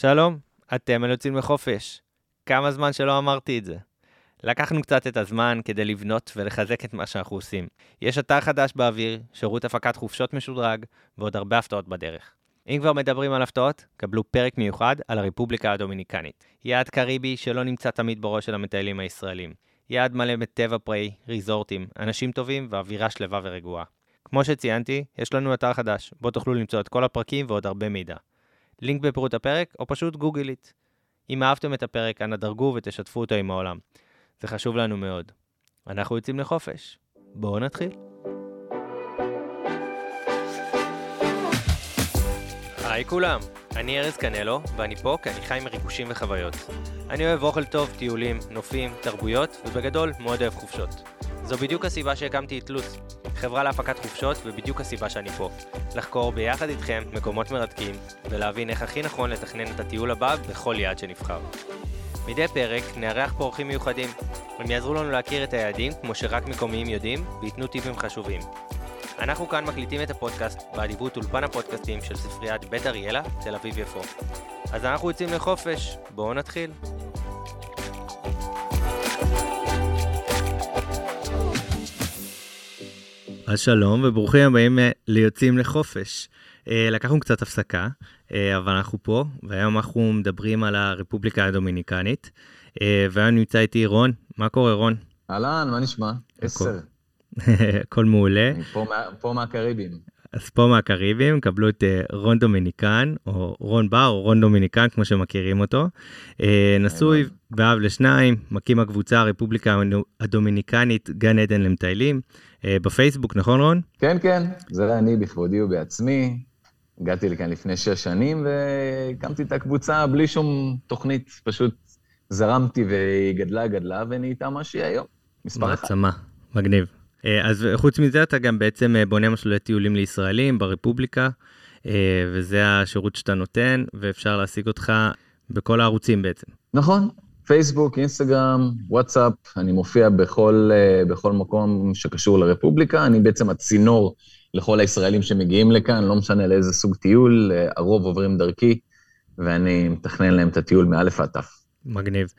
שלום, אתם על יוצאים לחופש. כמה זמן שלא אמרתי את זה. לקחנו קצת את הזמן כדי לבנות ולחזק את מה שאנחנו עושים. יש אתר חדש באוויר, שירות הפקת חופשות משודרג, ועוד הרבה הפתעות בדרך. אם כבר מדברים על הפתעות, קבלו פרק מיוחד על הרפובליקה הדומיניקנית. יעד קריבי שלא נמצא תמיד בראש של המטיילים הישראלים. יעד מלא בטבע פראי, ריזורטים, אנשים טובים ואווירה שלווה ורגועה. כמו שציינתי, יש לנו אתר חדש, בו תוכלו למצוא את כל הפרקים ועוד הרבה מידע. לינק בפירוט הפרק, או פשוט גוגלית. אם אהבתם את הפרק, אנא דרגו ותשתפו אותו עם העולם. זה חשוב לנו מאוד. אנחנו יוצאים לחופש. בואו נתחיל. היי כולם, אני ארז קנלו, ואני פה כי אני חי מריגושים וחוויות. אני אוהב אוכל טוב, טיולים, נופים, תרבויות, ובגדול מאוד אוהב חופשות. זו בדיוק הסיבה שהקמתי את לוץ, חברה להפקת חופשות, ובדיוק הסיבה שאני פה. לחקור ביחד איתכם מקומות מרתקים, ולהבין איך הכי נכון לתכנן את הטיול הבא בכל יעד שנבחר. מדי פרק נארח פה אורחים מיוחדים. הם יעזרו לנו להכיר את היעדים כמו שרק מקומיים יודעים, וייתנו טיפים חשובים. אנחנו כאן מקליטים את הפודקאסט באדיבות אולפן הפודקאסטים של ספריית בית אריאלה, תל אביב-יפו. אז אנחנו יוצאים לחופש, בואו נתחיל. אז שלום וברוכים הבאים אה, ליוצאים לחופש. אה, לקחנו קצת הפסקה, אה, אבל אנחנו פה, והיום אנחנו מדברים על הרפובליקה הדומיניקנית. והיום נמצא איתי רון, מה קורה רון? אהלן, מה נשמע? עשר. הכל מעולה. פה, פה מהקריבים. אז פה מהקריבים, קבלו את רון דומיניקן, או רון בר, או רון דומיניקן, כמו שמכירים אותו. נשוי ואב לשניים, מקים הקבוצה הרפובליקה הדומיניקנית גן עדן למטיילים. אה, בפייסבוק, נכון רון? כן, כן, זה אני בכבודי ובעצמי. הגעתי לכאן לפני שש שנים והקמתי את הקבוצה בלי שום תוכנית, פשוט זרמתי והיא גדלה, גדלה, ונהייתה מה שהיא היום. מספר אחד. מעצמה, מגניב. אה, אז חוץ מזה אתה גם בעצם אה, בונה מסלולי טיולים לישראלים ברפובליקה, וזה השירות שאתה נותן, ואפשר להשיג אותך בכל הערוצים בעצם. נכון, פייסבוק, אינסטגרם, וואטסאפ, אני מופיע בכל, אה, בכל מקום שקשור לרפובליקה, אני בעצם הצינור לכל הישראלים שמגיעים לכאן, לא משנה לאיזה סוג טיול, אה, הרוב עוברים דרכי, ואני מתכנן להם את הטיול מאלף ועד תף. מגניב.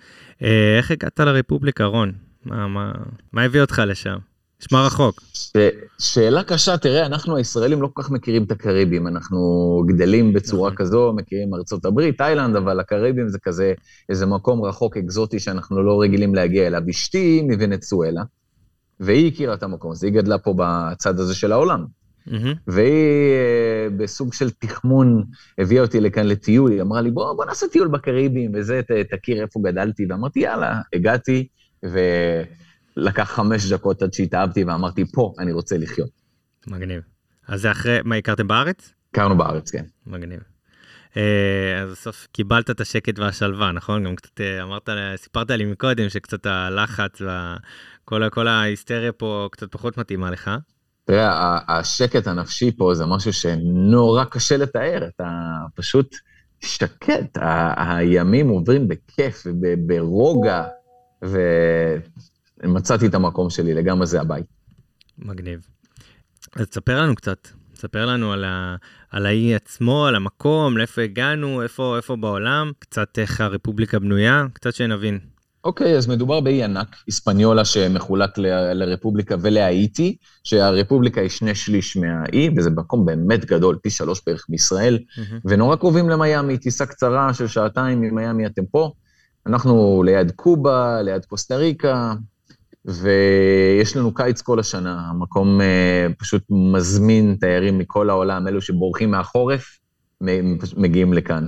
אה, איך הגעת לרפובליקה, רון? מה, מה, מה הביא אותך לשם? נשמע רחוק. ש... שאלה קשה, תראה, אנחנו הישראלים לא כל כך מכירים את הקריבים, אנחנו גדלים בצורה נכון. כזו, מכירים ארצות הברית, תאילנד, אבל הקריבים זה כזה איזה מקום רחוק אקזוטי שאנחנו לא רגילים להגיע אליו. אשתי מוונצואלה, והיא הכירה את המקום הזה, היא גדלה פה בצד הזה של העולם. Mm-hmm. והיא אה, בסוג של תחמון הביאה אותי לכאן לטיול, היא אמרה לי, בוא, בוא נעשה טיול בקריבים, וזה, ת, תכיר איפה גדלתי, ואמרתי, יאללה, הגעתי, ו... לקח חמש דקות עד שהתאהבתי ואמרתי, פה אני רוצה לחיות. מגניב. אז זה אחרי, מה, הכרתם בארץ? הכרנו בארץ, כן. מגניב. אה, אז בסוף קיבלת את השקט והשלווה, נכון? גם קצת אה, אמרת, סיפרת לי מקודם שקצת הלחץ וכל ההיסטריה פה קצת פחות מתאימה לך. תראה, השקט הנפשי פה זה משהו שנורא קשה לתאר, אתה פשוט שקט, הימים עוברים בכיף וברוגע, מצאתי את המקום שלי, לגמרי זה הבית. מגניב. אז תספר לנו קצת, תספר לנו על, ה, על האי עצמו, על המקום, לאיפה הגענו, איפה, איפה בעולם, קצת איך הרפובליקה בנויה, קצת שנבין. אוקיי, okay, אז מדובר באי ענק, היספניולה שמחולק ל, לרפובליקה ולהאיטי, שהרפובליקה היא שני שליש מהאי, וזה מקום באמת גדול, פי שלוש בערך מישראל, mm-hmm. ונורא קרובים למיאמי, טיסה קצרה של שעתיים ממיאמי אתם פה. אנחנו ליד קובה, ליד קוסטה ריקה, ויש לנו קיץ כל השנה, המקום uh, פשוט מזמין תיירים מכל העולם, אלו שבורחים מהחורף, מגיעים לכאן.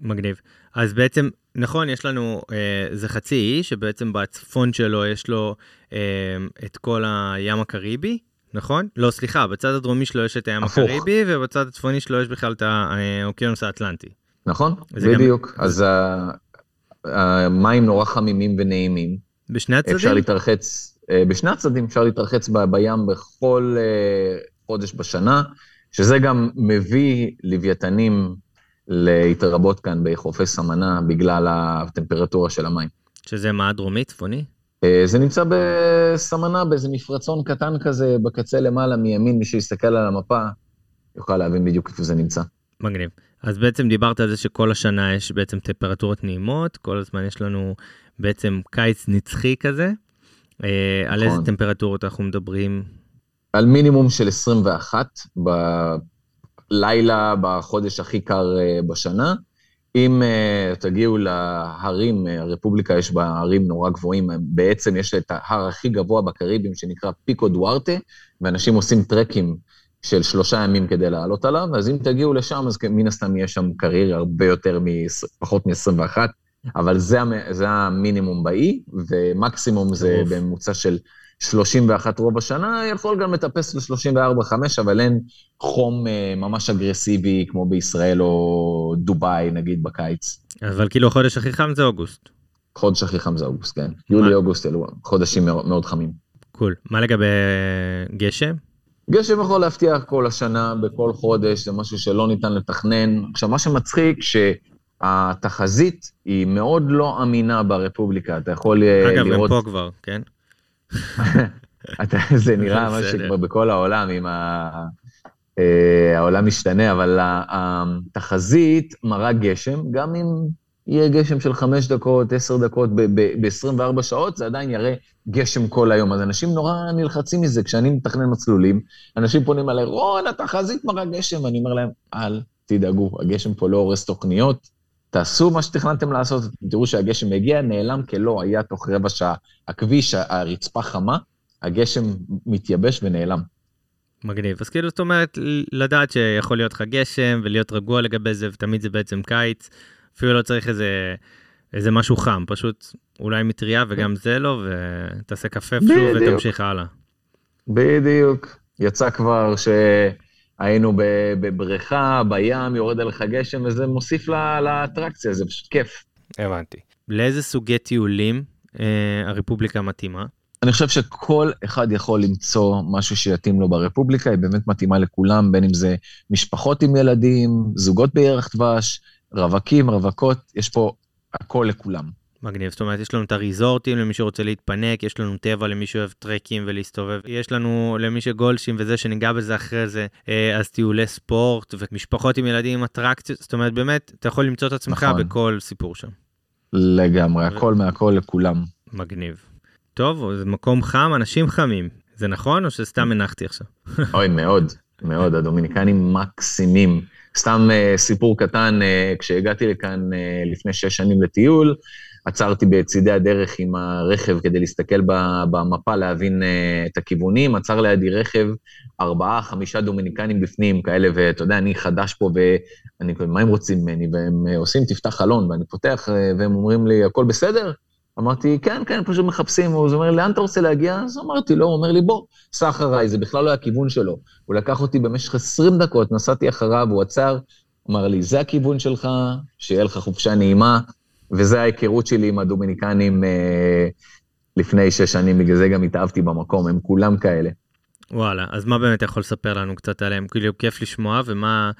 מגניב. אז בעצם, נכון, יש לנו, uh, זה חצי אי, שבעצם בצפון שלו יש לו uh, את כל הים הקריבי, נכון? לא, סליחה, בצד הדרומי שלו יש את הים הפוך. הקריבי, ובצד הצפוני שלו יש בכלל את האוקיינוס האטלנטי. נכון, בדיוק. גם... אז המים נורא חמימים ונעימים. בשני הצדדים? אפשר להתרחץ, אה, בשני הצדדים אפשר להתרחץ בים בכל אה, חודש בשנה, שזה גם מביא לוויתנים להתרבות כאן בחופי סמנה בגלל הטמפרטורה של המים. שזה מה, דרומי, צפוני? אה, זה נמצא בסמנה, באיזה מפרצון קטן כזה, בקצה למעלה מימין, מי שיסתכל על המפה יוכל להבין בדיוק איפה זה נמצא. מגניב. אז בעצם דיברת על זה שכל השנה יש בעצם טמפרטורות נעימות, כל הזמן יש לנו בעצם קיץ נצחי כזה. אה, על איזה נכון. טמפרטורות אנחנו מדברים? על מינימום של 21 בלילה, בחודש הכי קר אה, בשנה. אם אה, תגיעו להרים, הרפובליקה יש בה הרים נורא גבוהים, בעצם יש את ההר הכי גבוה בקריבים שנקרא פיקו דוארטה, ואנשים עושים טרקים של שלושה ימים כדי לעלות עליו, אז אם תגיעו לשם, אז מן הסתם יהיה שם קרייר הרבה יותר, מ- פחות מ-21, אבל זה, זה המינימום באי, ומקסימום זה. בממוצע של 31 רוב השנה, יכול גם לטפס ל-34-5, אבל אין חום אה, ממש אגרסיבי כמו בישראל או דובאי, נגיד, בקיץ. אבל כאילו החודש הכי חם זה אוגוסט. חודש הכי חם זה אוגוסט, כן. יולי-אוגוסט אלו חודשים מאוד, חמים. קול. מה לגבי גשם? גשם יכול להפתיע כל השנה, בכל חודש, זה משהו שלא ניתן לתכנן. עכשיו, מה שמצחיק, שהתחזית היא מאוד לא אמינה ברפובליקה. אתה יכול אה, אגב, הם לראות... פה כבר, כן? אתה, זה נראה מה. שכבר בכל העולם, עם ה... אה, העולם משתנה, אבל התחזית מראה גשם, גם אם יהיה גשם של חמש דקות, עשר דקות ב-24 שעות, זה עדיין יראה גשם כל היום. אז אנשים נורא נלחצים מזה. כשאני מתכנן מסלולים, אנשים פונים אליי, רון, התחזית מראה גשם, ואני אומר להם, אל תדאגו, הגשם פה לא הורס תוכניות, תעשו מה שתכננתם לעשות, תראו שהגשם מגיע, נעלם כלא היה תוך רבע שעה. הכביש, הרצפה חמה, הגשם מתייבש ונעלם. מגניב. אז כאילו, זאת אומרת, לדעת שיכול להיות לך גשם ולהיות רגוע לגבי זה, ותמיד זה בעצם קיץ. אפילו לא צריך איזה, איזה משהו חם, פשוט אולי מטריה וגם זה לא, ותעשה קפה שוב בדיוק. ותמשיך הלאה. בדיוק. יצא כבר שהיינו ב- בבריכה, בים, יורד עליך גשם, וזה מוסיף לאטרקציה, זה פשוט כיף. הבנתי. לאיזה סוגי טיולים אה, הרפובליקה מתאימה? אני חושב שכל אחד יכול למצוא משהו שיתאים לו ברפובליקה, היא באמת מתאימה לכולם, בין אם זה משפחות עם ילדים, זוגות בירח דבש, רווקים, רווקות, יש פה הכל לכולם. מגניב, זאת אומרת, יש לנו את הריזורטים למי שרוצה להתפנק, יש לנו טבע למי שאוהב טרקים ולהסתובב, יש לנו למי שגולשים וזה שניגע בזה אחרי זה, אה, אז טיולי ספורט ומשפחות עם ילדים עם אטרקציות, זאת אומרת, באמת, אתה יכול למצוא את עצמך נכון. בכל סיפור שם. לגמרי, הכל מהכל לכולם. מגניב. טוב, זה מקום חם, אנשים חמים. זה נכון או שסתם הנחתי עכשיו? אוי, מאוד, מאוד, הדומיניקנים מקסימים. סתם uh, סיפור קטן, uh, כשהגעתי לכאן לפני שש שנים לטיול, עצרתי בצידי הדרך עם הרכב כדי להסתכל במפה, להבין uh, את הכיוונים, עצר לידי רכב, ארבעה, חמישה דומיניקנים בפנים, כאלה, ואתה יודע, אני חדש פה, ואני, מה הם רוצים ממני? והם uh, עושים, תפתח חלון, ואני פותח, uh, והם אומרים לי, הכל בסדר? אמרתי, כן, כן, פשוט מחפשים, הוא אומר, לאן אתה רוצה להגיע? אז אמרתי לו, הוא אומר לי, בוא, סע אחריי, זה בכלל לא הכיוון שלו. הוא לקח אותי במשך 20 דקות, נסעתי אחריו, הוא עצר, אמר לי, זה הכיוון שלך, שיהיה לך חופשה נעימה, וזה ההיכרות שלי עם הדומיניקנים אה, לפני שש שנים, בגלל זה גם התאהבתי במקום, הם כולם כאלה. וואלה, אז מה באמת יכול לספר לנו קצת עליהם? כאילו, כיף לשמוע, ומה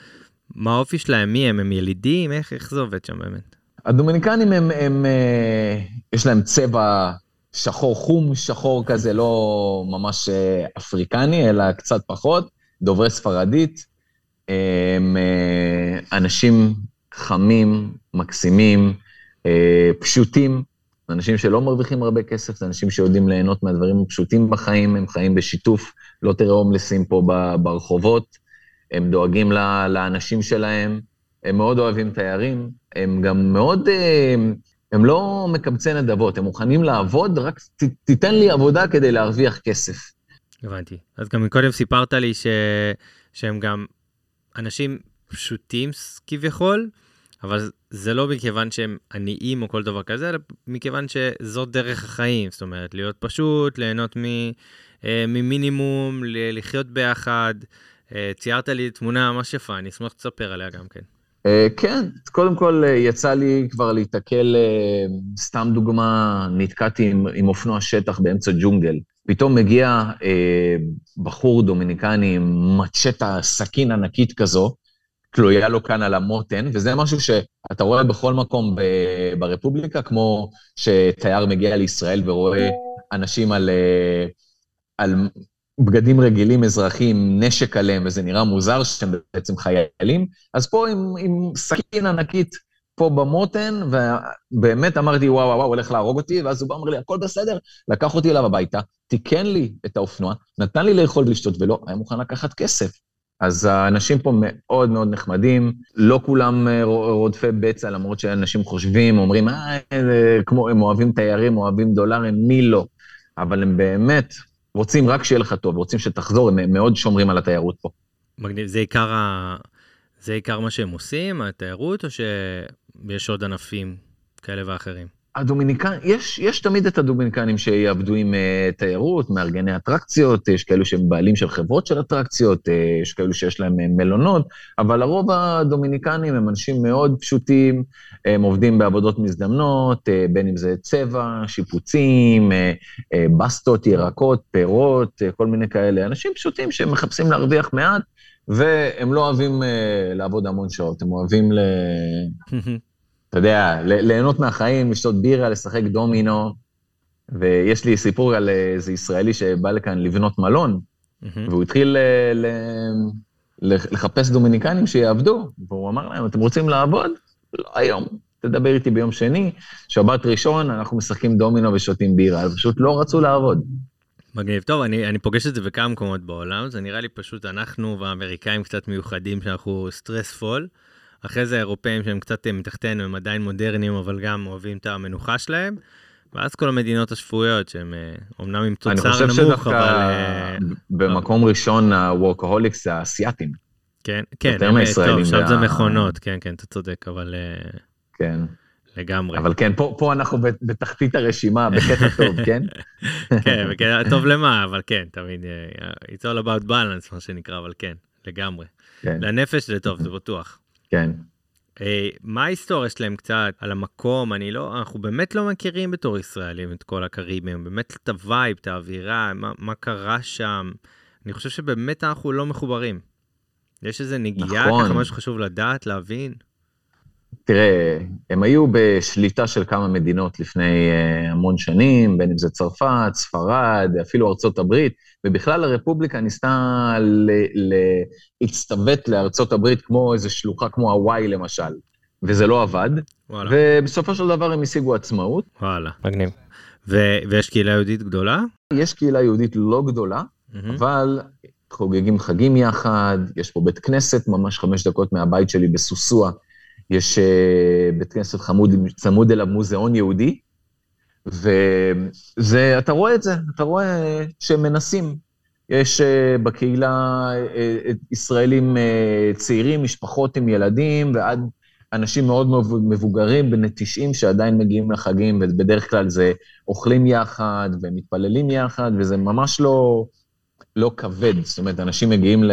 מה האופי שלהם? מי הם? הם ילידים? איך, איך זה עובד שם באמת? הדומיניקנים הם, הם אה, יש להם צבע שחור חום, שחור כזה, לא ממש אה, אפריקני, אלא קצת פחות, דוברי ספרדית. הם אה, אנשים חמים, מקסימים, פשוטים, אנשים שלא מרוויחים הרבה כסף, זה אנשים שיודעים ליהנות מהדברים הפשוטים בחיים, הם חיים בשיתוף, לא תראה הומלסים פה ברחובות, הם דואגים לאנשים שלהם, הם מאוד אוהבים תיירים, הם גם מאוד, אה, הם לא מקבצי נדבות, הם מוכנים לעבוד, רק ת, תיתן לי עבודה כדי להרוויח כסף. הבנתי. אז גם מקודם סיפרת לי ש... שהם גם אנשים פשוטים כביכול, אבל זה לא מכיוון שהם עניים או כל דבר כזה, אלא מכיוון שזאת דרך החיים, זאת אומרת, להיות פשוט, ליהנות מ... אה, ממינימום, ל- לחיות ביחד. אה, ציירת לי תמונה ממש יפה, אני אשמח שתספר עליה גם כן. אה, כן, קודם כל אה, יצא לי כבר להיתקל, אה, סתם דוגמה, נתקעתי עם, עם אופנוע שטח באמצע ג'ונגל. פתאום מגיע אה, בחור דומיניקני עם מצ'טה, סכין ענקית כזו, תלויה לו כאן על המותן, וזה משהו שאתה רואה בכל מקום ב- ברפובליקה, כמו שתייר מגיע לישראל ורואה אנשים על, אה, על בגדים רגילים אזרחיים, נשק עליהם, וזה נראה מוזר שהם בעצם חיילים, אז פה עם, עם סכין ענקית פה במותן, ובאמת אמרתי, וואו, וואו, וואו, הולך להרוג אותי, ואז הוא בא, אומר לי, הכל בסדר, לקח אותי אליו הביתה, תיקן לי את האופנוע, נתן לי לאכול ולשתות, ולא, היה מוכן לקחת כסף. אז האנשים פה מאוד מאוד נחמדים, לא כולם אה, רודפי בצע, למרות שאנשים חושבים, אומרים, אה, כמו, הם אוהבים תיירים, אוהבים דולרים, מי לא? אבל הם באמת רוצים רק שיהיה לך טוב, רוצים שתחזור, הם מאוד שומרים על התיירות פה. מגניב, זה עיקר, ה... זה עיקר מה שהם עושים, התיירות, או שיש עוד ענפים כאלה ואחרים? הדומיניקן, יש, יש תמיד את הדומיניקנים שיעבדו עם uh, תיירות, מארגני אטרקציות, יש כאלו שהם בעלים של חברות של אטרקציות, uh, יש כאלו שיש להם uh, מלונות, אבל הרוב הדומיניקנים הם אנשים מאוד פשוטים, הם עובדים בעבודות מזדמנות, uh, בין אם זה צבע, שיפוצים, uh, uh, בסטות, ירקות, פירות, uh, כל מיני כאלה. אנשים פשוטים שמחפשים להרוויח מעט, והם לא אוהבים uh, לעבוד המון שעות, הם אוהבים ל... אתה יודע, ליהנות מהחיים, לשתות בירה, לשחק דומינו. ויש לי סיפור על איזה ישראלי שבא לכאן לבנות מלון, והוא התחיל אה, ל... לחפש דומיניקנים שיעבדו, והוא אמר להם, אתם רוצים לעבוד? לא היום, תדבר איתי ביום שני, שבת ראשון, אנחנו משחקים דומינו ושותים בירה, אז פשוט לא רצו לעבוד. מגניב. טוב, אני, אני פוגש את זה בכמה מקומות בעולם, זה נראה לי פשוט אנחנו והאמריקאים קצת מיוחדים, שאנחנו סטרספול. אחרי זה האירופאים שהם קצת אה, מתחתנו, הם עדיין מודרניים, אבל גם אוהבים את המנוחה שלהם. ואז כל המדינות השפויות שהם אומנם אה, עם תוצר נמוך, אבל... אני חושב שדווקא אה, במקום ראשון ה-Workaholics זה האסייתים. כן, כן, יותר מהישראלים. טוב, עכשיו זה מכונות, כן, כן, אתה צודק, אבל... כן. לגמרי. אבל כן, פה, פה אנחנו בתחתית הרשימה, בקטע טוב, כן? כן, בקטע טוב למה, אבל כן, תמיד, it's all about balance, מה שנקרא, אבל כן, לגמרי. כן. לנפש זה טוב, זה בטוח. כן. Hey, מה ההיסטוריה שלהם קצת על המקום אני לא אנחנו באמת לא מכירים בתור ישראלים את כל הקריבים באמת את ה vibe את האווירה מה, מה קרה שם אני חושב שבאמת אנחנו לא מחוברים. יש איזה נגיעה נכון. ככה משהו חשוב לדעת להבין. תראה, הם היו בשליטה של כמה מדינות לפני uh, המון שנים, בין אם זה צרפת, ספרד, אפילו ארצות הברית, ובכלל הרפובליקה ניסתה להצטוות לארצות הברית כמו איזו שלוחה כמו הוואי למשל, וזה לא עבד, וואלה. ובסופו של דבר הם השיגו עצמאות. וואלה, מגניב. ו- ויש קהילה יהודית גדולה? יש קהילה יהודית לא גדולה, mm-hmm. אבל חוגגים חגים יחד, יש פה בית כנסת ממש חמש דקות מהבית שלי בסוסוע. יש uh, בית כנסת חמוד, צמוד אליו מוזיאון יהודי, וזה, אתה רואה את זה, אתה רואה שהם מנסים. יש uh, בקהילה uh, ישראלים צעירים, משפחות עם ילדים, ועד אנשים מאוד מבוגרים, בני 90, שעדיין מגיעים לחגים, ובדרך כלל זה אוכלים יחד ומתפללים יחד, וזה ממש לא... לא כבד, זאת אומרת, אנשים מגיעים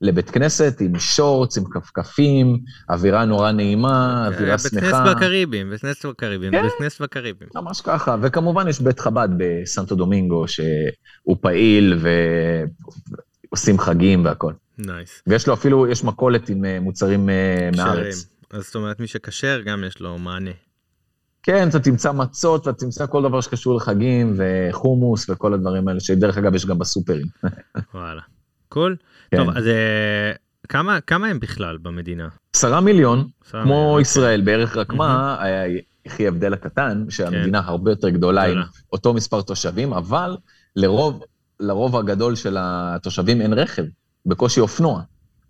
לבית כנסת עם שורטס, עם כפכפים, אווירה נורא נעימה, אווירה שמחה. בית כנסת בקריבים, בית כנסת בקריבים, כן, בית כנסת בקריבים. ממש ככה, וכמובן יש בית חב"ד בסנטו דומינגו, שהוא פעיל ועושים חגים והכול. נייס. ויש לו אפילו, יש מכולת עם אה, מוצרים אה, מארץ. אז זאת אומרת, מי שכשר גם יש לו מענה. כן, אתה תמצא מצות, אתה תמצא כל דבר שקשור לחגים, וחומוס וכל הדברים האלה, שדרך אגב יש גם בסופרים. וואלה. קול. כן. טוב, אז אה, כמה, כמה הם בכלל במדינה? עשרה מיליון, כמו מיליון. ישראל, בערך רק מה, איך היא הבדל הקטן, שהמדינה כן. הרבה יותר גדולה עם אותו מספר תושבים, אבל לרוב, לרוב הגדול של התושבים אין רכב, בקושי אופנוע.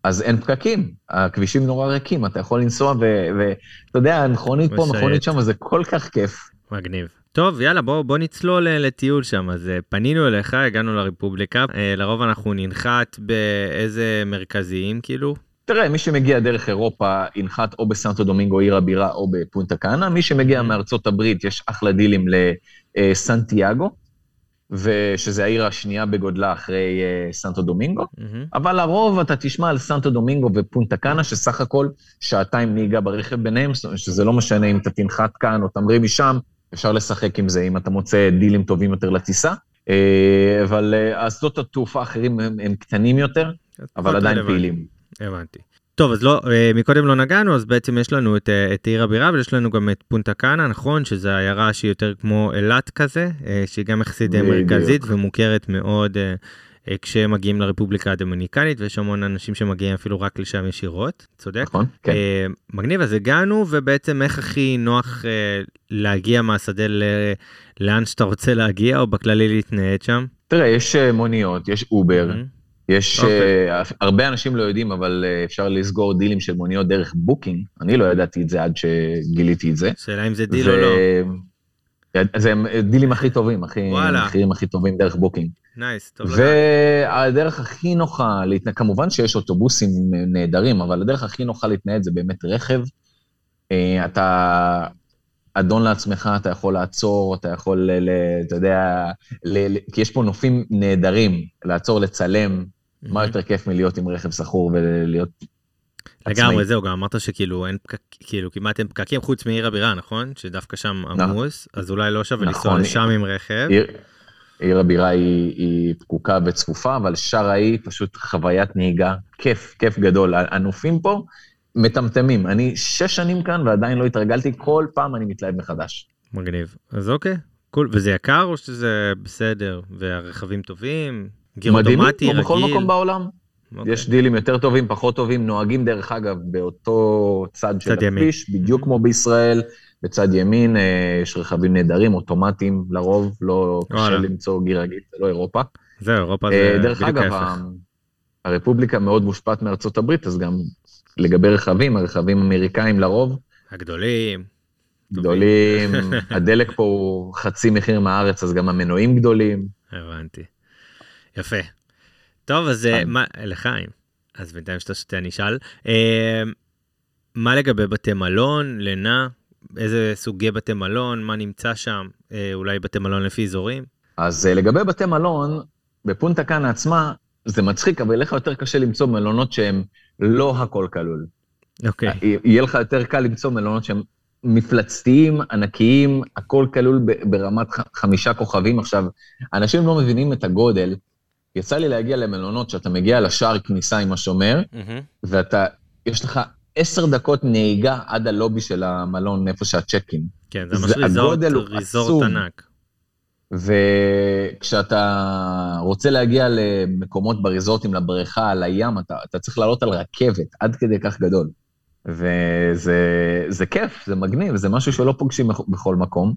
אז אין פקקים, הכבישים נורא ריקים, אתה יכול לנסוע ואתה יודע, מכונית פה, מכונית שם, זה כל כך כיף. מגניב. טוב, יאללה, בוא, בוא נצלול לטיול שם. אז אה, פנינו אליך, הגענו לרפובליקה, אה, לרוב אנחנו ננחת באיזה מרכזיים, כאילו? תראה, מי שמגיע דרך אירופה ינחת או בסנטו דומינגו, עיר הבירה, או בפונטה קאנה. מי שמגיע מארצות הברית, יש אחלה דילים לסנטיאגו. ושזה העיר השנייה בגודלה אחרי uh, סנטו דומינגו, mm-hmm. אבל לרוב אתה תשמע על סנטו דומינגו ופונטה קאנה, שסך הכל שעתיים נהיגה ברכב ביניהם, שזה לא משנה אם אתה תנחת כאן או תמריא משם, אפשר לשחק עם זה אם אתה מוצא דילים טובים יותר לטיסה. Uh, אבל uh, שדות התעופה האחרים הם, הם קטנים יותר, אבל עדיין פעילים. הבנתי. טוב, אז לא, אה, מקודם לא נגענו, אז בעצם יש לנו את, אה, את עיר הבירה, ויש לנו גם את פונטה קאנה, נכון? שזו עיירה שהיא יותר כמו אילת כזה, אה, שהיא גם יחסית מרכזית ומוכרת מאוד אה, כשהם מגיעים לרפובליקה הדומיניקנית, ויש המון אנשים שמגיעים אפילו רק לשם ישירות, צודק? נכון, כן. מגניב, אז הגענו, ובעצם איך הכי נוח להגיע מהשדה ל... לאן שאתה רוצה להגיע, או בכללי להתנייד שם? תראה, יש מוניות, יש Uber, Mhm. יש... אוקיי. אה, הרבה אנשים לא יודעים, אבל אה, אפשר לסגור דילים של מוניות דרך Booking. אני לא ידעתי את זה עד שגיליתי את זה. שאלה אם זה דיל או לא. זה הם דילים הכי טובים, הכי. המחירים הכי טובים דרך Booking. nice, טוב לדעת. והדרך הכי נוחה להתנייד, כמובן שיש אוטובוסים נהדרים, אבל הדרך הכי נוחה להתנייד זה באמת רכב. אה, אתה אדון לעצמך, אתה יכול לעצור, אתה יכול, ל- ל- אתה יודע, ל- ל- כי יש פה נופים נהדרים, לעצור, לצלם, מה יותר כיף מלהיות עם רכב שכור ולהיות. לגמרי, זהו, גם אמרת שכאילו אין פקק, כאילו כמעט אין פקקים חוץ מעיר הבירה, נכון? שדווקא שם עמוס, אז אולי לא שווה לנסוע נכון. לשם עם רכב. עיר, עיר הבירה היא, היא פקוקה וצפופה, אבל שער האי פשוט חוויית נהיגה, כיף, כיף גדול. הנופים פה מטמטמים. אני שש שנים כאן ועדיין לא התרגלתי, כל פעם אני מתלהב מחדש. מגניב. אז אוקיי, קול. וזה יקר או שזה בסדר? והרכבים טובים? גיר מדהימים, אוטומטי, כמו בכל רגיל? מקום בעולם. אוקיי. יש דילים יותר טובים, פחות טובים, נוהגים דרך אגב באותו צד של צד ימין. הכביש, בדיוק כמו בישראל. בצד ימין אה, יש רכבים נהדרים, אוטומטיים לרוב, לא קשה וואלה. למצוא גיר רגיל, זה לא אירופה. זהו, אירופה אה, זה דרך בדיוק אגב, ההפך. הרפובליקה מאוד מושפעת מארצות הברית, אז גם לגבי רכבים, הרכבים אמריקאים לרוב, הגדולים. גדולים, הדלק פה הוא חצי מחיר מהארץ, אז גם המנועים גדולים. הבנתי. יפה. טוב, אז אה, חיים. מה, לחיים. אז בינתיים שאתה שותה אני אשאל. אה, מה לגבי בתי מלון, לינה? איזה סוגי בתי מלון, מה נמצא שם? אה, אולי בתי מלון לפי אזורים? אז אה, לגבי בתי מלון, בפונטה קאנה עצמה, זה מצחיק, אבל לך יותר קשה למצוא מלונות שהם לא הכל כלול. אוקיי. י- יהיה לך יותר קל למצוא מלונות שהם מפלצתיים, ענקיים, הכל כלול ברמת חמישה כוכבים. עכשיו, אנשים לא מבינים את הגודל. יצא לי להגיע למלונות שאתה מגיע לשער כניסה עם השומר, מהמם. ואתה, יש לך עשר דקות נהיגה עד הלובי של המלון, איפה שהצ'ק-אין. כן, זה ממש ריזורט, הוא ריזורט עצום. ענק. וכשאתה רוצה להגיע למקומות בריזורטים, לבריכה, לים, אתה, אתה צריך לעלות על רכבת, עד כדי כך גדול. וזה זה כיף, זה מגניב, זה משהו שלא פוגשים בכ- בכל מקום.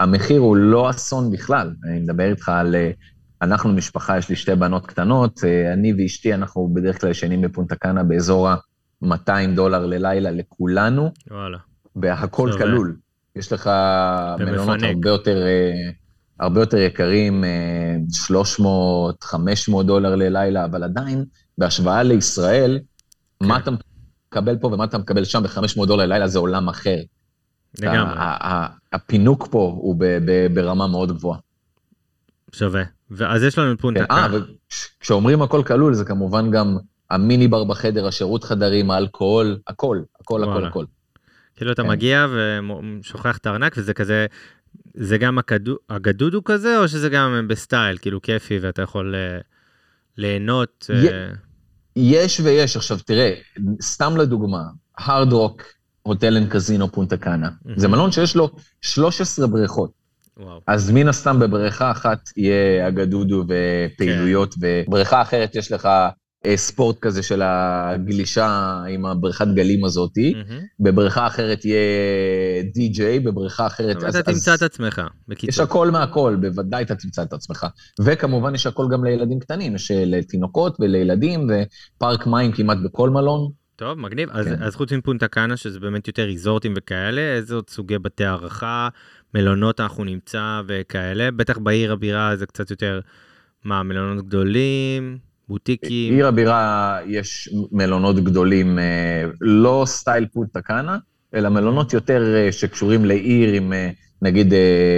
המחיר הוא לא אסון בכלל, אני מדבר איתך על... אה, אנחנו משפחה, יש לי שתי בנות קטנות, אה, אני ואשתי, אנחנו בדרך כלל ישנים בפונטה קאנה באזור ה-200 דולר ללילה לכולנו, וואלה. והכל שווה. כלול. יש לך מלונות. הרבה יותר, אה, הרבה יותר יקרים, אה, 300, 500 דולר ללילה, אבל עדיין, בהשוואה לישראל, מה כן. אתה מקבל פה ומה אתה מקבל שם ב-500 דולר ללילה זה עולם אחר. לגמרי, הפינוק פה הוא ברמה מאוד גבוהה. שווה. ואז יש לנו את פונטה אה. וכשאומרים הכל כלול, זה כמובן גם המיני בר בחדר, השירות חדרים, האלכוהול, הכל, הכל, הכל. הכל. כאילו אתה כן. מגיע ושוכח את הארנק וזה כזה, זה גם הגדוד הוא כזה או שזה גם בסטייל כאילו כיפי ואתה יכול אה, ליהנות. אה, יש ויש. עכשיו, תראה, סתם לדוגמה, Hard Rock, Hotel and Casino Punta Cana. זה מלון שיש לו 13 בריכות. וואו. אז מן הסתם בבריכה אחת יהיה הגדודו ופעילויות, כן. ובבריכה אחרת יש לך אה, ספורט כזה של הגלישה עם הבריכת גלים הזאתי. מהמם. בבריכה אחרת יהיה די-ג'יי, בבריכה אחרת... אבל אז- אתה אז תמצא את עצמך, יש בקיצור. הכל מהכל, בוודאי אתה תמצא את עצמך. וכמובן יש הכל גם לילדים קטנים, יש אה, לתינוקות ולילדים, ופארק מים כמעט בכל מלון. טוב, מגניב. אז, כן. אז חוץ מפונטה קאנה, שזה באמת יותר ריזורטים וכאלה, איזה עוד סוגי בתי הערכה, מלונות אנחנו נמצא וכאלה? בטח בעיר הבירה זה קצת יותר, מה, מלונות גדולים, בוטיקים? עיר הבירה יש מלונות גדולים, אה, לא סטייל פונטה קאנה, אלא מלונות יותר אה, שקשורים לעיר עם אה, נגיד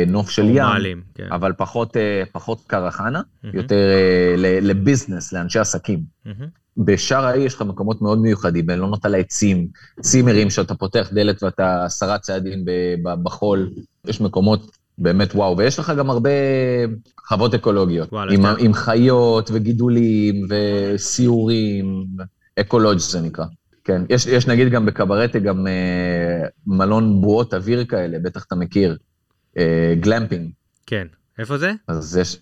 נוף של ים, פורמליים, כן. אבל פחות, פחות קרחנה, מהמם, יותר ל business, לאנשי עסקים. מהמם. בשאר האי יש לך מקומות מאוד מיוחדים, מלונות על העצים, צימרים שאתה פותח דלת ואתה עשרה צעדים בחול, יש מקומות באמת וואו, ויש לך גם הרבה חוות אקולוגיות, וואלה, עם, כן. עם חיות וגידולים וסיורים, eco-lodge זה נקרא. כן, יש, יש נגיד גם בקברטה גם אה, מלון בועות אוויר כאלה, בטח אתה מכיר, אה, גלמפינג. כן. איפה זה? אז יש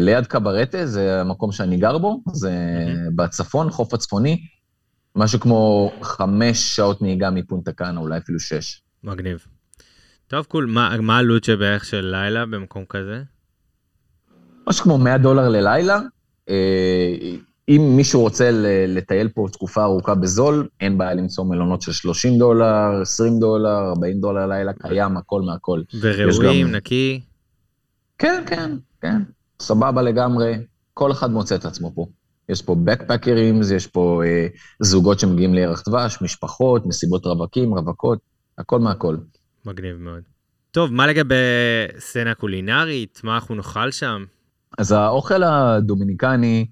ליד קברטה, זה המקום שאני גר בו, זה בצפון, חוף הצפוני, משהו כמו חמש שעות נהיגה מפונטה קאנה, אולי אפילו שש. מגניב. טוב, קול, מה העלות שבערך של לילה במקום כזה? משהו כמו 100 דולר ללילה. אה, אם מישהו רוצה לטייל פה תקופה ארוכה בזול, אין בעיה למצוא מלונות של 30 דולר, 20 דולר, 40 דולר לילה, קיים הכל מהכל. וראויים, גם- נקי? כן, כן, כן, סבבה לגמרי, כל אחד מוצא את עצמו פה. יש פה בקפקרים, יש פה אה, זוגות שמגיעים לירח דבש, משפחות, מסיבות רווקים, רווקות, הכל מהכל. מגניב מאוד. טוב, מה לגבי סצנה קולינרית? מה אנחנו נאכל שם? אז האוכל הדומיניקני,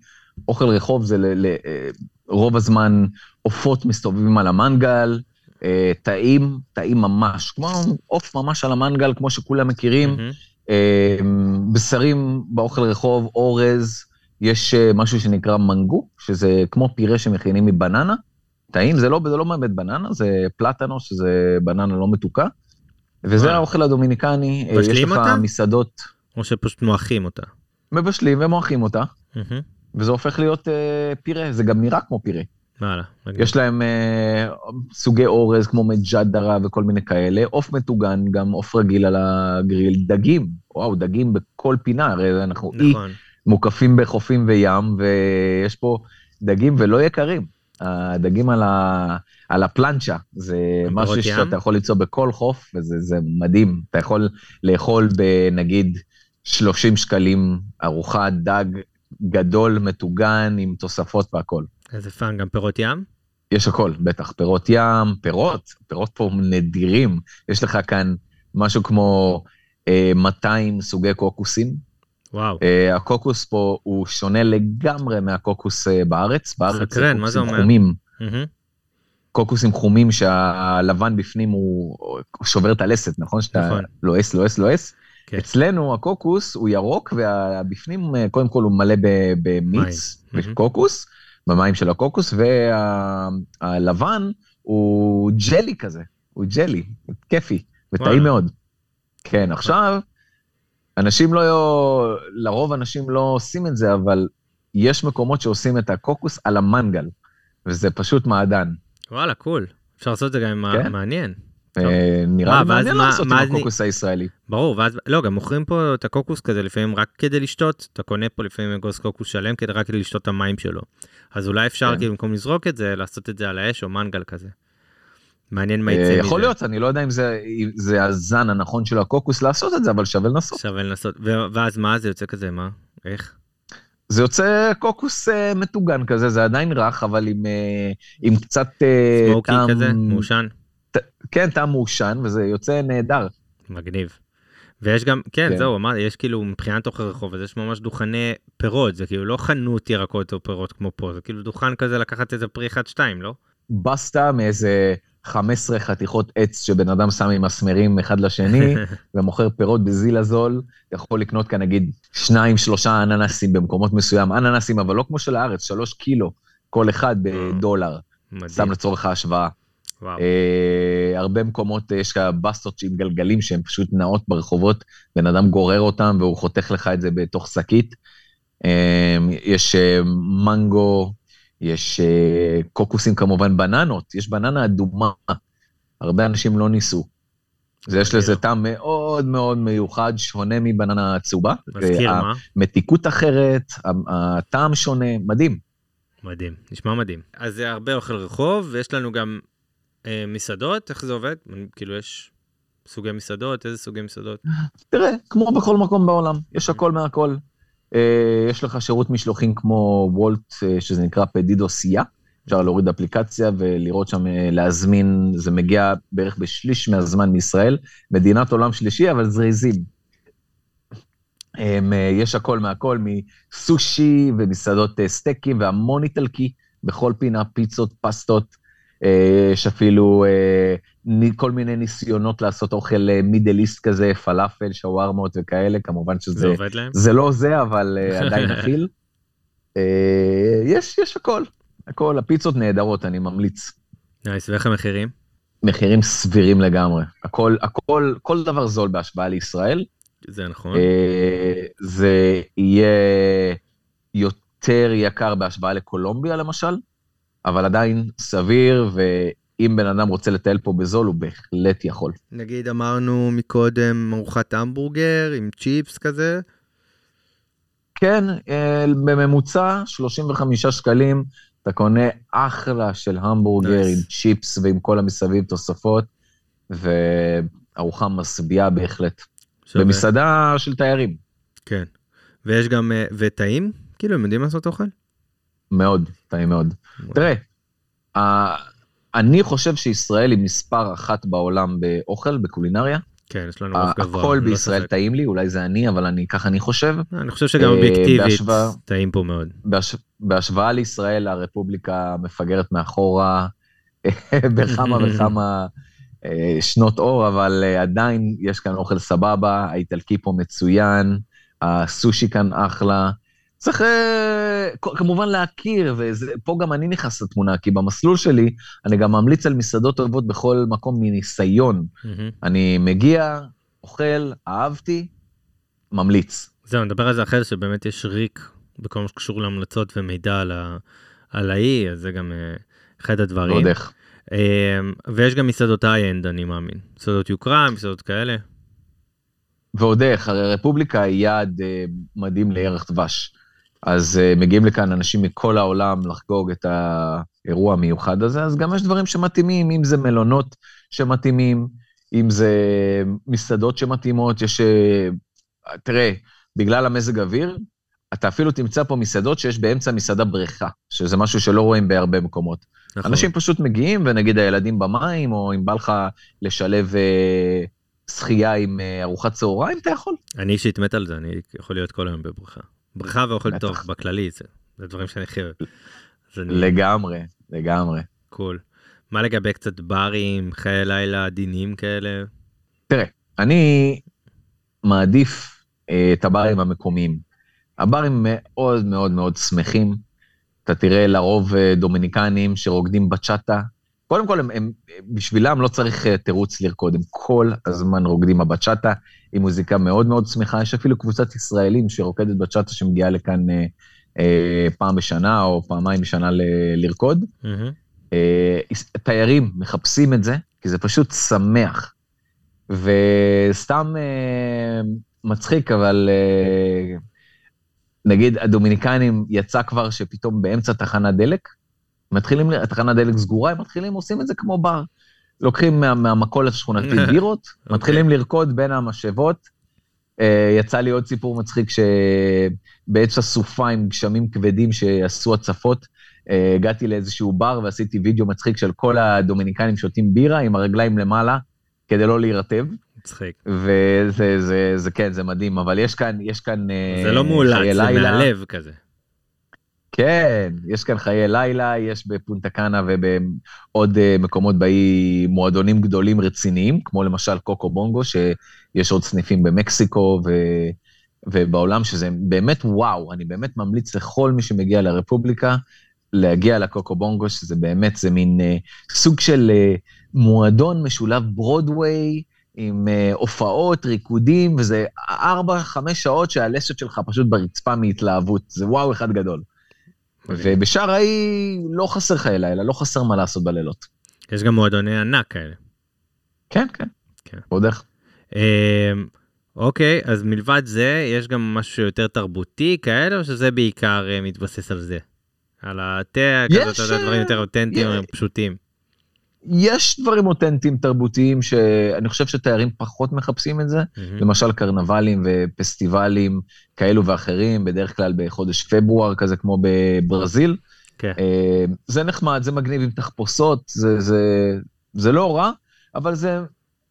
אוכל רחוב זה ל, ל, אה, רוב הזמן עופות מסתובבים על המנגל, אה, טעים, טעים ממש, כמו עוף ממש על המנגל, כמו שכולם מכירים. מהמם. אה, בשרים באוכל רחוב, אורז, יש אה, משהו שנקרא מנגו, שזה כמו פירה שמכינים מבננה. טעים, זה לא, זה לא באמת בננה, זה פלטנו, שזה בננה לא מתוקה. וזה וואלה. האוכל הדומיניקני, אה, יש לך אותה? מסעדות, או שפשוט מועכים אותה? מבשלים ומועכים אותה. וזה הופך להיות אה, פירה, זה גם נראה כמו פירה. וואלה. יש להם אה, סוגי אורז כמו מג'דרה וכל מיני כאלה, עוף מטוגן, גם עוף רגיל על הגריל, דגים, וואו, דגים בכל פינה, הרי אנחנו אי נכון. מוקפים בחופים וים, ויש פה דגים ולא יקרים. הדגים על, ה, על הפלנצ'ה, זה משהו ים? שאתה יכול למצוא בכל חוף, וזה זה מדהים. אתה יכול לאכול בנגיד 30 שקלים ארוחת דג גדול, מטוגן, עם תוספות והכל. איזה fun, גם פירות ים? יש הכל, בטח, פירות ים, פירות, פירות פה נדירים. יש לך כאן משהו כמו אה, 200 סוגי קוקוסים. וואו. אה, הקוקוס פה הוא שונה לגמרי מהקוקוס אה, בארץ. בארץ סקרן, מה זה אומר? חומים. קוקוסים חומים שהלבן בפנים הוא שובר את הלסת, נכון? שאתה נכון. לועס, לועס, לועס. כן. אצלנו הקוקוס הוא ירוק והבפנים אה, קודם כל הוא מלא במיץ. בקוקוס, במים של הקוקוס, והלבן הוא ג'לי כזה, הוא ג'לי, כיפי. וטעים מאוד. כן, עכשיו, אנשים לא, לרוב אנשים לא עושים את זה, אבל יש מקומות שעושים את הקוקוס על המנגל, וזה פשוט מעדן. וואלה, קול. אפשר לעשות את זה גם עם כן. המעניין. טוב. אה, נראה לי מעניין מה- לעשות עם הקוקוס הישראלי. ברור, ואז, לא, גם מוכרים פה את הקוקוס כזה לפעמים רק כדי לשתות, אתה קונה פה לפעמים אגוז קוקוס שלם כדי רק כדי לשתות את המים שלו. אז אולי אפשר כן. כאילו במקום לזרוק את זה, לעשות את זה על האש או מנגל כזה. מעניין מה אה, יצא מזה. יכול להיות, אני לא יודע אם זה, אם זה הזן הנכון של הקוקוס לעשות את זה, אבל שווה לנסות. שווה לנסות. ואז מה זה יוצא כזה, מה? איך? זה יוצא קוקוס אה, מטוגן כזה, זה עדיין רך, אבל עם, אה, עם קצת אה, סמוקי טעם... כזה? מעושן? כן, טעם מעושן, וזה יוצא נהדר. מגניב. ויש גם, כן, כן. זהו, אמרתי, יש כאילו מבחינת אוכל רחוב, אז יש ממש דוכני פירות, זה כאילו לא חנות ירקות או פירות כמו פה, זה כאילו דוכן כזה לקחת איזה פרי אחד שתיים, לא? בסטה מאיזה 15 חתיכות עץ שבן אדם שם עם מסמרים אחד לשני, ומוכר פירות בזיל הזול. אתה יכול לקנות כאן נגיד שניים, שלושה אננסים במקומות מסוים, אננסים, אבל לא כמו של הארץ, שלוש קילו, כל אחד בדולר, מדהים. סתם לצורך ההשוואה. אה, הרבה מקומות אה, יש כאלה בסטות עם גלגלים שהן פשוט נעות ברחובות, בן אדם גורר אותם והוא חותך לך את זה בתוך שקית. אה, יש אה, מנגו, יש אה, קוקוסים כמובן, בננות, יש בננה אדומה, הרבה אנשים לא ניסו. אז יש לזה. טעם מאוד מאוד מיוחד, שונה מבננה צהובה. מזכיר מה? המתיקות אחרת, הטעם שונה, מדהים. מדהים, נשמע מדהים. אז זה הרבה אוכל רחוב, ויש לנו גם אה, מסעדות, איך זה עובד? כאילו יש סוגי מסעדות, איזה סוגי מסעדות? תראה, כמו בכל מקום בעולם, יש הכל מהכל. אה, יש לך שירות משלוחים כמו וולט, אה, שזה נקרא פדידו סיה, אפשר להוריד אפליקציה ולראות שם, אה, להזמין, זה מגיע בערך בשליש מהזמן מישראל, מדינת עולם שלישי, אבל זריזים. אה, יש הכל מהכל, מסושי ומסעדות אה, סטייקים והמון איטלקי, בכל פינה, פיצות, פסטות, אה, יש אפילו אה, כל מיני ניסיונות לעשות אוכל אה, Middle East כזה, פלאפל, שווארמות וכאלה, כמובן זה שזה עובד להם? זה לא זה, אבל אה, עדיין מכיל. אה, יש, יש הכל, הכל, הפיצות נהדרות, אני ממליץ. nice, ואיך המחירים? מחירים סבירים לגמרי. הכל, הכל, כל דבר זול בהשוואה לישראל. זה נכון. אה, זה יהיה יותר יקר בהשוואה לקולומביה למשל, אבל עדיין סביר, ואם בן אדם רוצה לטייל פה בזול, הוא בהחלט יכול. נגיד אמרנו מקודם ארוחת המבורגר עם צ'יפס כזה. כן, אה, בממוצע 35 שקלים, אתה קונה אחלה של המבורגר Nice. עם צ'יפס ועם כל המסביב תוספות, וארוחה משביעה בהחלט. שווה. במסעדה של תיירים, כן. ויש גם, אה, וטעים? כאילו, הם יודעים לעשות אוכל? מאוד, טעים מאוד. תראה, אני חושב שישראל היא מספר אחת בעולם באוכל, בקולינריה. כן, יש לנו רוב גבוה. הכל בישראל. טעים לי, אולי זה אני, אבל אני, ככה אני חושב. אני חושב שגם אה, אובייקטיבית טעים פה מאוד. בהש... בהשוואה לישראל, הרפובליקה מפגרת מאחורה בכמה וכמה אה, שנות אור, אבל אה, עדיין יש כאן אוכל סבבה, האיטלקי פה מצוין, הסושי כאן אחלה. צריך אה, כמובן להכיר, ופה גם אני נכנס לתמונה, כי במסלול שלי אני גם ממליץ על מסעדות טובות בכל מקום מניסיון. מהמם. אני מגיע, אוכל, אהבתי, ממליץ. זהו, נדבר על זה אחרי זה, שבאמת יש ריק בכל מה שקשור להמלצות ומידע על, ה... על האי, אז זה גם אה, אחד הדברים. ועוד איך. אה, ויש גם מסעדות איי-אנד, אני מאמין. מסעדות יוקרה, מסעדות כאלה. ועוד איך, הרי רפובליקה היא יעד מדהים לירח דבש. אז אה, מגיעים לכאן אנשים מכל העולם לחגוג את האירוע המיוחד הזה, אז גם יש דברים שמתאימים, אם זה מלונות שמתאימים, אם זה מסעדות שמתאימות, יש... אה, תראה, בגלל המזג אוויר, אתה אפילו תמצא פה מסעדות שיש באמצע מסעדה בריכה, שזה משהו שלא רואים בהרבה מקומות. נכון. אנשים פשוט מגיעים, ונגיד הילדים במים, או אם בא לך לשלב אה, שחייה עם אה, ארוחת צהריים, אתה יכול. אני אישית מת על זה, אני יכול להיות כל היום בבריכה. בריכה ואוכל בטח. טוב, בכללי, זה, זה דברים שאני הכי אוהב. אז אני לגמרי, לגמרי. קול. מה לגבי קצת ברים, חיי לילה עדינים כאלה? אני מעדיף אה, את הברים המקומיים. הברים מאוד מאוד מאוד שמחים. אתה תראה לרוב אה, דומיניקנים שרוקדים בצ'אטה. קודם כל, הם, הם, בשבילם לא צריך אה, תירוץ לרקוד, הם כל הזמן רוקדים בבצ'אטה, היא מוזיקה מאוד מאוד שמחה. יש אפילו קבוצת ישראלים שרוקדת בצ'אטה שמגיעה לכאן אה, אה, פעם בשנה או פעמיים בשנה ל- לרקוד. מהמם. אה, תיירים מחפשים את זה, כי זה פשוט שמח. וסתם אה, מצחיק, אבל אה, נגיד הדומיניקנים יצא כבר שפתאום באמצע תחנת דלק, מתחילים, ל- תחנת דלק סגורה, הם מתחילים, עושים את זה כמו בר. לוקחים מה, מהמכולת השכונתית בירות, אוקיי. מתחילים לרקוד בין המשאבות. אה, יצא לי עוד סיפור מצחיק שבעץ הסופה עם גשמים כבדים שעשו הצפות, אה, הגעתי לאיזשהו בר ועשיתי וידאו מצחיק של כל הדומיניקנים שותים בירה עם הרגליים למעלה, כדי לא להירטב, מצחיק. וזה, זה, זה, כן, זה מדהים, אבל יש כאן, יש כאן אה, זה לא מאולץ, זה. מהלב כזה. כן, יש כאן חיי לילה, יש בפונטה קאנה ובעוד אה, מקומות באי מועדונים גדולים רציניים, כמו למשל קוקו בונגו, שיש עוד סניפים במקסיקו ו... ובעולם, שזה באמת וואו, אני באמת ממליץ לכל מי שמגיע לרפובליקה, להגיע לקוקו בונגו, שזה באמת, זה מין אה, סוג של אה, מועדון משולב ברודוויי, עם אה, הופעות, ריקודים, וזה ארבע, חמש שעות שהלסת שלך פשוט ברצפה מהתלהבות, זה וואו אחד גדול. ובשאר האי לא חסר חיי לילה, לא חסר מה לעשות בלילות. יש גם מועדוני ענק כאלה. כן, כן. כן. עוד איך. אמ, אוקיי, אז מלבד זה, יש גם משהו יותר תרבותי כאלה, או שזה בעיקר אה, מתבסס על זה? על התה, כזה, יש, אתה יודע, דברים אה, יותר אותנטיים, יש- פשוטים. יש דברים אותנטיים תרבותיים שאני חושב שתיירים פחות מחפשים את זה, מהמם. למשל קרנבלים ופסטיבלים כאלו ואחרים, בדרך כלל בחודש פברואר כזה כמו בברזיל. כן. אה, זה נחמד, זה מגניב עם תחפושות, זה, זה, זה לא רע, אבל זה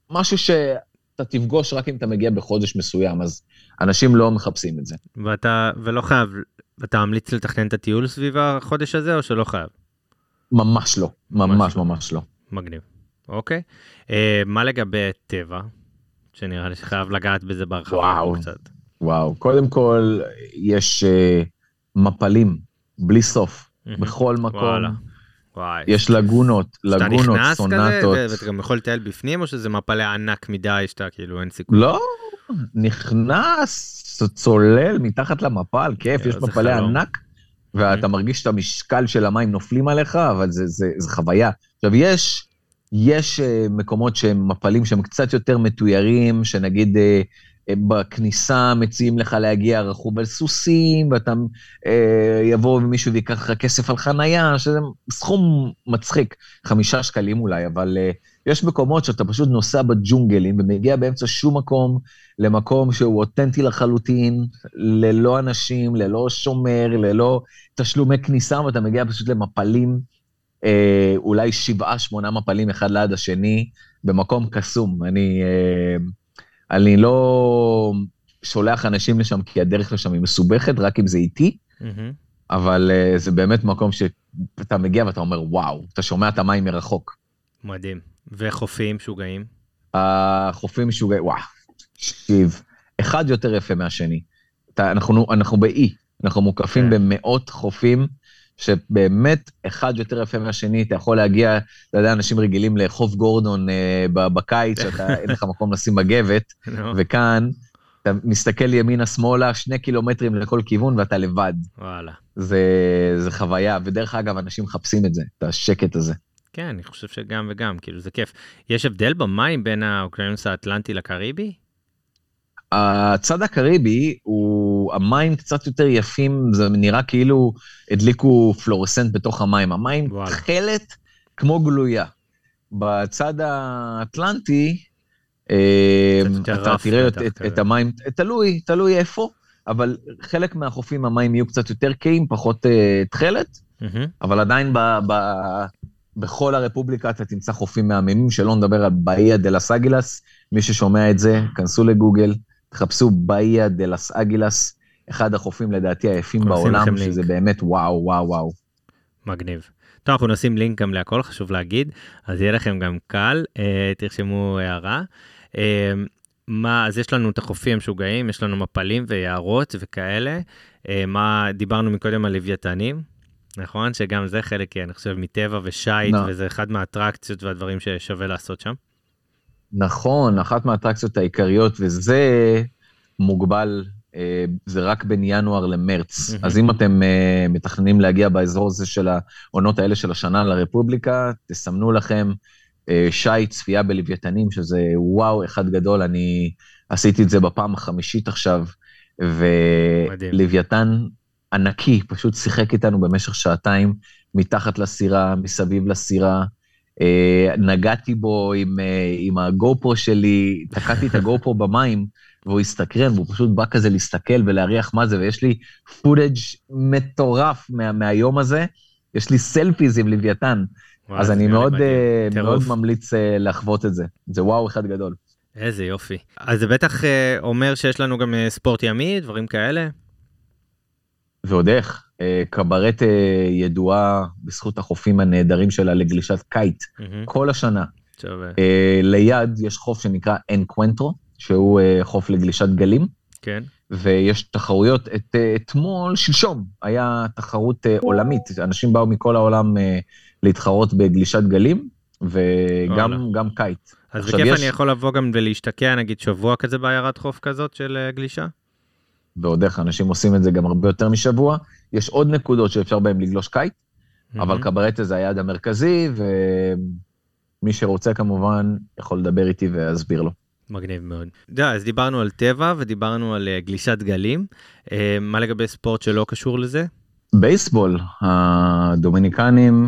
משהו שאתה תפגוש רק אם אתה מגיע בחודש מסוים, אז אנשים לא מחפשים את זה. ואתה, ולא חייב, אתה ממליץ לתכנן את הטיול סביב החודש הזה, או שלא חייב? ממש לא, ממש לא. ממש לא. מגניב. אוקיי. אה, מה לגבי טבע? שנראה לי שחייב לגעת בזה בהרחבה וואו. קצת. וואו, קודם כל, יש uh, מפלים בלי סוף. בכל מקום. וואלה. וואי. יש לגונות, לגונות, כזה, סונטות. ו- ואתה גם יכול לטייל בפנים, או שזה מפלה ענק מדי, שאתה כאילו אין סיכוי? לא, נכנס, צולל מתחת למפל, כיף, יש מפלי חלום. ענק, ואתה מרגיש את המשקל של המים נופלים עליך, אבל זה, זה, זה חוויה. עכשיו, יש, יש אה, מקומות שהם מפלים שהם קצת יותר מתוירים, שנגיד אה, בכניסה מציעים לך להגיע רכוב על סוסים, ואתה אה, יבוא ומישהו ויקח לך כסף על חנייה, שזה סכום מצחיק, חמישה שקלים אולי, אבל אה, יש מקומות שאתה פשוט נוסע בג'ונגלים ומגיע באמצע שום מקום, למקום שהוא אותנטי לחלוטין, ללא אנשים, ללא שומר, ללא תשלומי כניסה, ואתה מגיע פשוט למפלים, אה, אולי שבעה, שמונה מפלים אחד ליד השני, במקום קסום. אני, אה, אני לא שולח אנשים לשם כי הדרך לשם היא מסובכת, רק אם זה איטי, מהמם. אבל אה, זה באמת מקום שאתה מגיע ואתה אומר, וואו, אתה שומע את המים מרחוק. מדהים. וחופים משוגעים? החופים משוגעים, וואו, תקשיב, אחד יותר יפה מהשני. אתה, אנחנו, אנחנו באי, אנחנו מוקפים כן. במאות חופים, שבאמת אחד יותר יפה מהשני, אתה יכול להגיע, אתה יודע, אנשים רגילים לחוף גורדון אה, בקיץ, שאתה, אין לך מקום לשים מגבת, נו, וכאן, אתה מסתכל ימינה-שמאלה, שני קילומטרים לכל כיוון, ואתה לבד. וואלה. זה, זה חוויה, ודרך אגב, אנשים מחפשים את זה, את השקט הזה. כן, אני חושב שגם וגם, כאילו זה כיף. יש הבדל במים בין האוקיינוס האטלנטי לקריבי? הצד הקריבי הוא, המים קצת יותר יפים, זה נראה כאילו הדליקו פלורסנט בתוך המים. המים. תכלת כמו גלויה. בצד האטלנטי, אה, אתה תראה את, את. את המים, תלוי, תלוי איפה, אבל חלק מהחופים המים יהיו קצת יותר קיים, פחות אה, תכלת. אבל עדיין ב, ב, בכל הרפובליקה אתה תמצא חופים מהממים, שלא נדבר על באיה דה לס אגילס. מי ששומע את זה, כנסו לגוגל, תחפשו באיה דה לס אגילס, אחד החופים לדעתי היפים בעולם, לינק. שזה באמת וואו, וואו, וואו. מגניב. טוב, אנחנו נשים לינק גם להכל, חשוב להגיד, אז יהיה לכם גם קל, אה, תרשמו הערה. אה, מה, אז יש לנו את החופים המשוגעים, יש לנו מפלים ויערות וכאלה. אה, מה, דיברנו מקודם על לוויתנים, נכון? שגם זה חלק, אני חושב, מטבע ושייט, נכון. וזה אחד מהאטרקציות והדברים ששווה לעשות שם. נכון, אחת מהאטרקציות העיקריות, וזה מוגבל, זה רק בין ינואר למרץ. אז אם אתם אה, מתכננים להגיע באזור הזה של העונות האלה של השנה לרפובליקה, תסמנו לכם אה, שי צפייה בלוויתנים, שזה וואו, אחד גדול, אני עשיתי את זה בפעם החמישית עכשיו. ולוויתן ענקי, פשוט שיחק איתנו במשך שעתיים, מתחת לסירה, מסביב לסירה. אה, נגעתי בו עם, אה, עם הגופו שלי, תקעתי את הגופו במים, והוא הסתקרן, והוא פשוט בא כזה להסתכל ולהריח מה זה, ויש לי פוטאג' מטורף מה, מהיום הזה, יש לי selfies עם לוויתן, אז אני מאוד. אה, מאוד. ממליץ אה, לחוות את זה. זה וואו אחד גדול. איזה יופי. אז זה בטח אה, אומר שיש לנו גם אה, ספורט ימי, דברים כאלה? ועוד איך, אה, קברטה אה, ידועה בזכות החופים הנהדרים שלה לגלישת קיט, מהמם. כל השנה. אה, ליד יש חוף שנקרא אנקוונטרו, שהוא אה, חוף לגלישת גלים, כן. ויש תחרויות. את, אה, אתמול, שלשום, היה תחרות אה, עולמית, אנשים באו מכל העולם להתחרות בגלישת גלים, וגם וואלה. גם קיט. אז בכיף יש- אני יכול לבוא גם ולהשתקע, נגיד שבוע כזה בעיירת חוף כזאת של גלישה? ועוד איך, אנשים עושים את זה גם הרבה יותר משבוע. יש עוד נקודות שאפשר בהן לגלוש קיט, אבל מהמם. קברטה זה היעד המרכזי, ומי שרוצה כמובן יכול לדבר איתי ואסביר לו. מגניב מאוד. אתה יודע, אז דיברנו על טבע ודיברנו על אה, גלישת גלים. אה, מה לגבי ספורט שלא קשור לזה? בייסבול, הדומיניקנים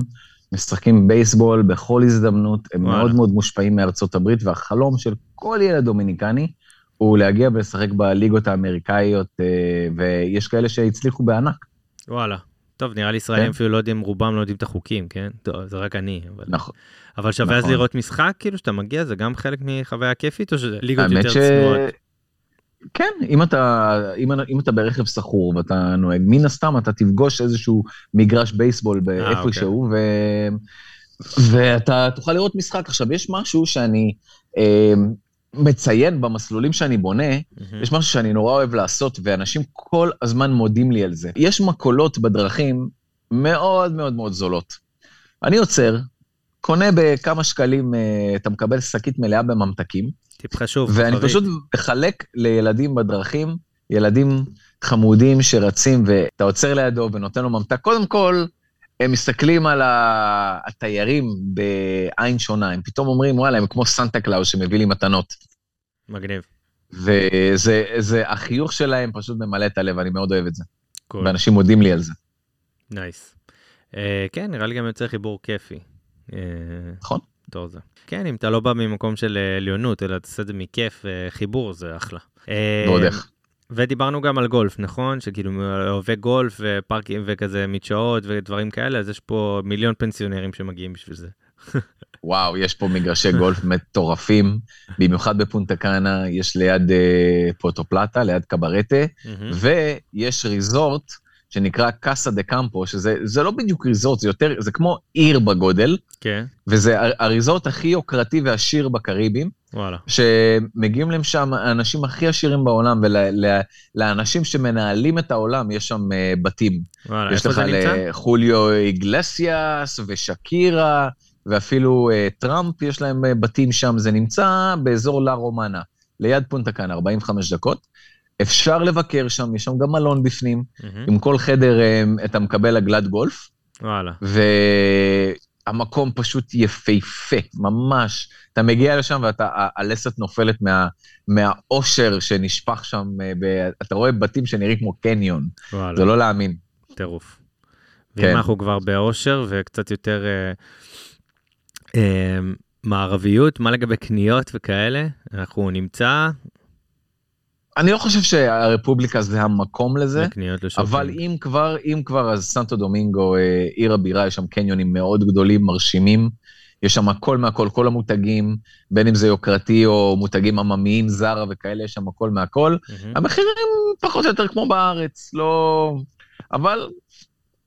משחקים בייסבול בכל הזדמנות, הם וואלה. מאוד מאוד מושפעים מארצות הברית, והחלום של כל ילד דומיניקני הוא להגיע ולשחק בליגות האמריקאיות, אה, ויש כאלה שהצליחו בענק. וואלה. טוב, נראה לי ישראלים כן. אפילו לא יודעים, רובם לא יודעים את החוקים, כן? טוב, זה רק אני, אבל... נכון. אבל שווה אז נכון. לראות משחק, כאילו, שאתה מגיע, זה גם חלק מחוויה כיפית, או שזה ליגות יותר ש... צנועות? כן, אם אתה, אם, אם אתה ברכב סחור ואתה נוהג, מן הסתם אתה תפגוש איזשהו מגרש בייסבול באיפשהו, ו... ואתה תוכל לראות משחק. עכשיו, יש משהו שאני אה, מציין במסלולים שאני בונה, מהמם. יש משהו שאני נורא אוהב לעשות, ואנשים כל הזמן מודים לי על זה. יש מקולות בדרכים מאוד מאוד מאוד זולות. אני עוצר, קונה בכמה שקלים, אה, אתה מקבל שקית מלאה בממתקים. טיפ חשוב. ואני כוכבית. פשוט מחלק לילדים בדרכים, ילדים חמודים שרצים, ואתה עוצר לידו ונותן לו ממתק. קודם כל, הם מסתכלים על התיירים בעין שונה, הם פתאום אומרים, וואלה, הם כמו סנטה קלאוס שמביא לי מתנות. מגניב. וזה, זה, החיוך שלהם פשוט ממלא את הלב, אני מאוד אוהב את זה. cool. ואנשים מודים לי על זה. nice. אה, כן, נראה לי גם יוצר חיבור כיפי. אה, נכון. בתור זה. כן, אם אתה לא בא ממקום של אה, עליונות, אלא תעשה את זה מכיף, אה, חיבור זה אחלה. אה, ועוד איך. ודיברנו גם על גולף, נכון? שכאילו אוהבי גולף ופארקים וכזה מדשאות ודברים כאלה, אז יש פה מיליון פנסיונרים שמגיעים בשביל זה. וואו, יש פה מגרשי גולף מטורפים, במיוחד בפונטה קאנה, יש ליד אה, פוטופלטה, ליד קברטה. ויש ריזורט שנקרא קאסה דה קמפו, שזה זה לא בדיוק ריזורט, זה יותר, זה כמו עיר בגודל, כן, וזה הריזורט הכי יוקרתי ועשיר בקריבים, וואלה. שמגיעים להם שם האנשים הכי עשירים בעולם, ולאנשים שמנהלים את העולם יש שם אה, בתים. וואלה, יש איפה לך זה נמצא? לחוליו איגלסיאס ושקירה, ואפילו אה, טראמפ, יש להם אה, בתים שם. זה נמצא באזור לה רומנה, ליד פונטה קאנה, 45 דקות. אפשר לבקר שם, יש שם גם מלון בפנים. מהמם. עם כל חדר אתה מקבל עגלת גולף, וואלה. והמקום פשוט יפהפה, ממש. אתה מגיע לשם והלסת נופלת מה, מהאושר שנשפך שם, אה, ב, אתה רואה בתים שנראים כמו קניון, וואלה. זה לא להאמין. טירוף. כן. ואם אנחנו כבר באושר וקצת יותר אה, אה, מערביות, מה לגבי קניות וכאלה? אנחנו נמצא אני לא חושב שהרפובליקה זה המקום לזה. אבל אם כבר, אם כבר, אז סנטו דומינגו, אה, עיר הבירה, יש שם קניונים מאוד גדולים, מרשימים. יש שם הכל מהכל, כל המותגים, בין אם זה יוקרתי או מותגים עממיים, זרה וכאלה, יש שם הכל מהכל. המחירים פחות או יותר כמו בארץ, לא... אבל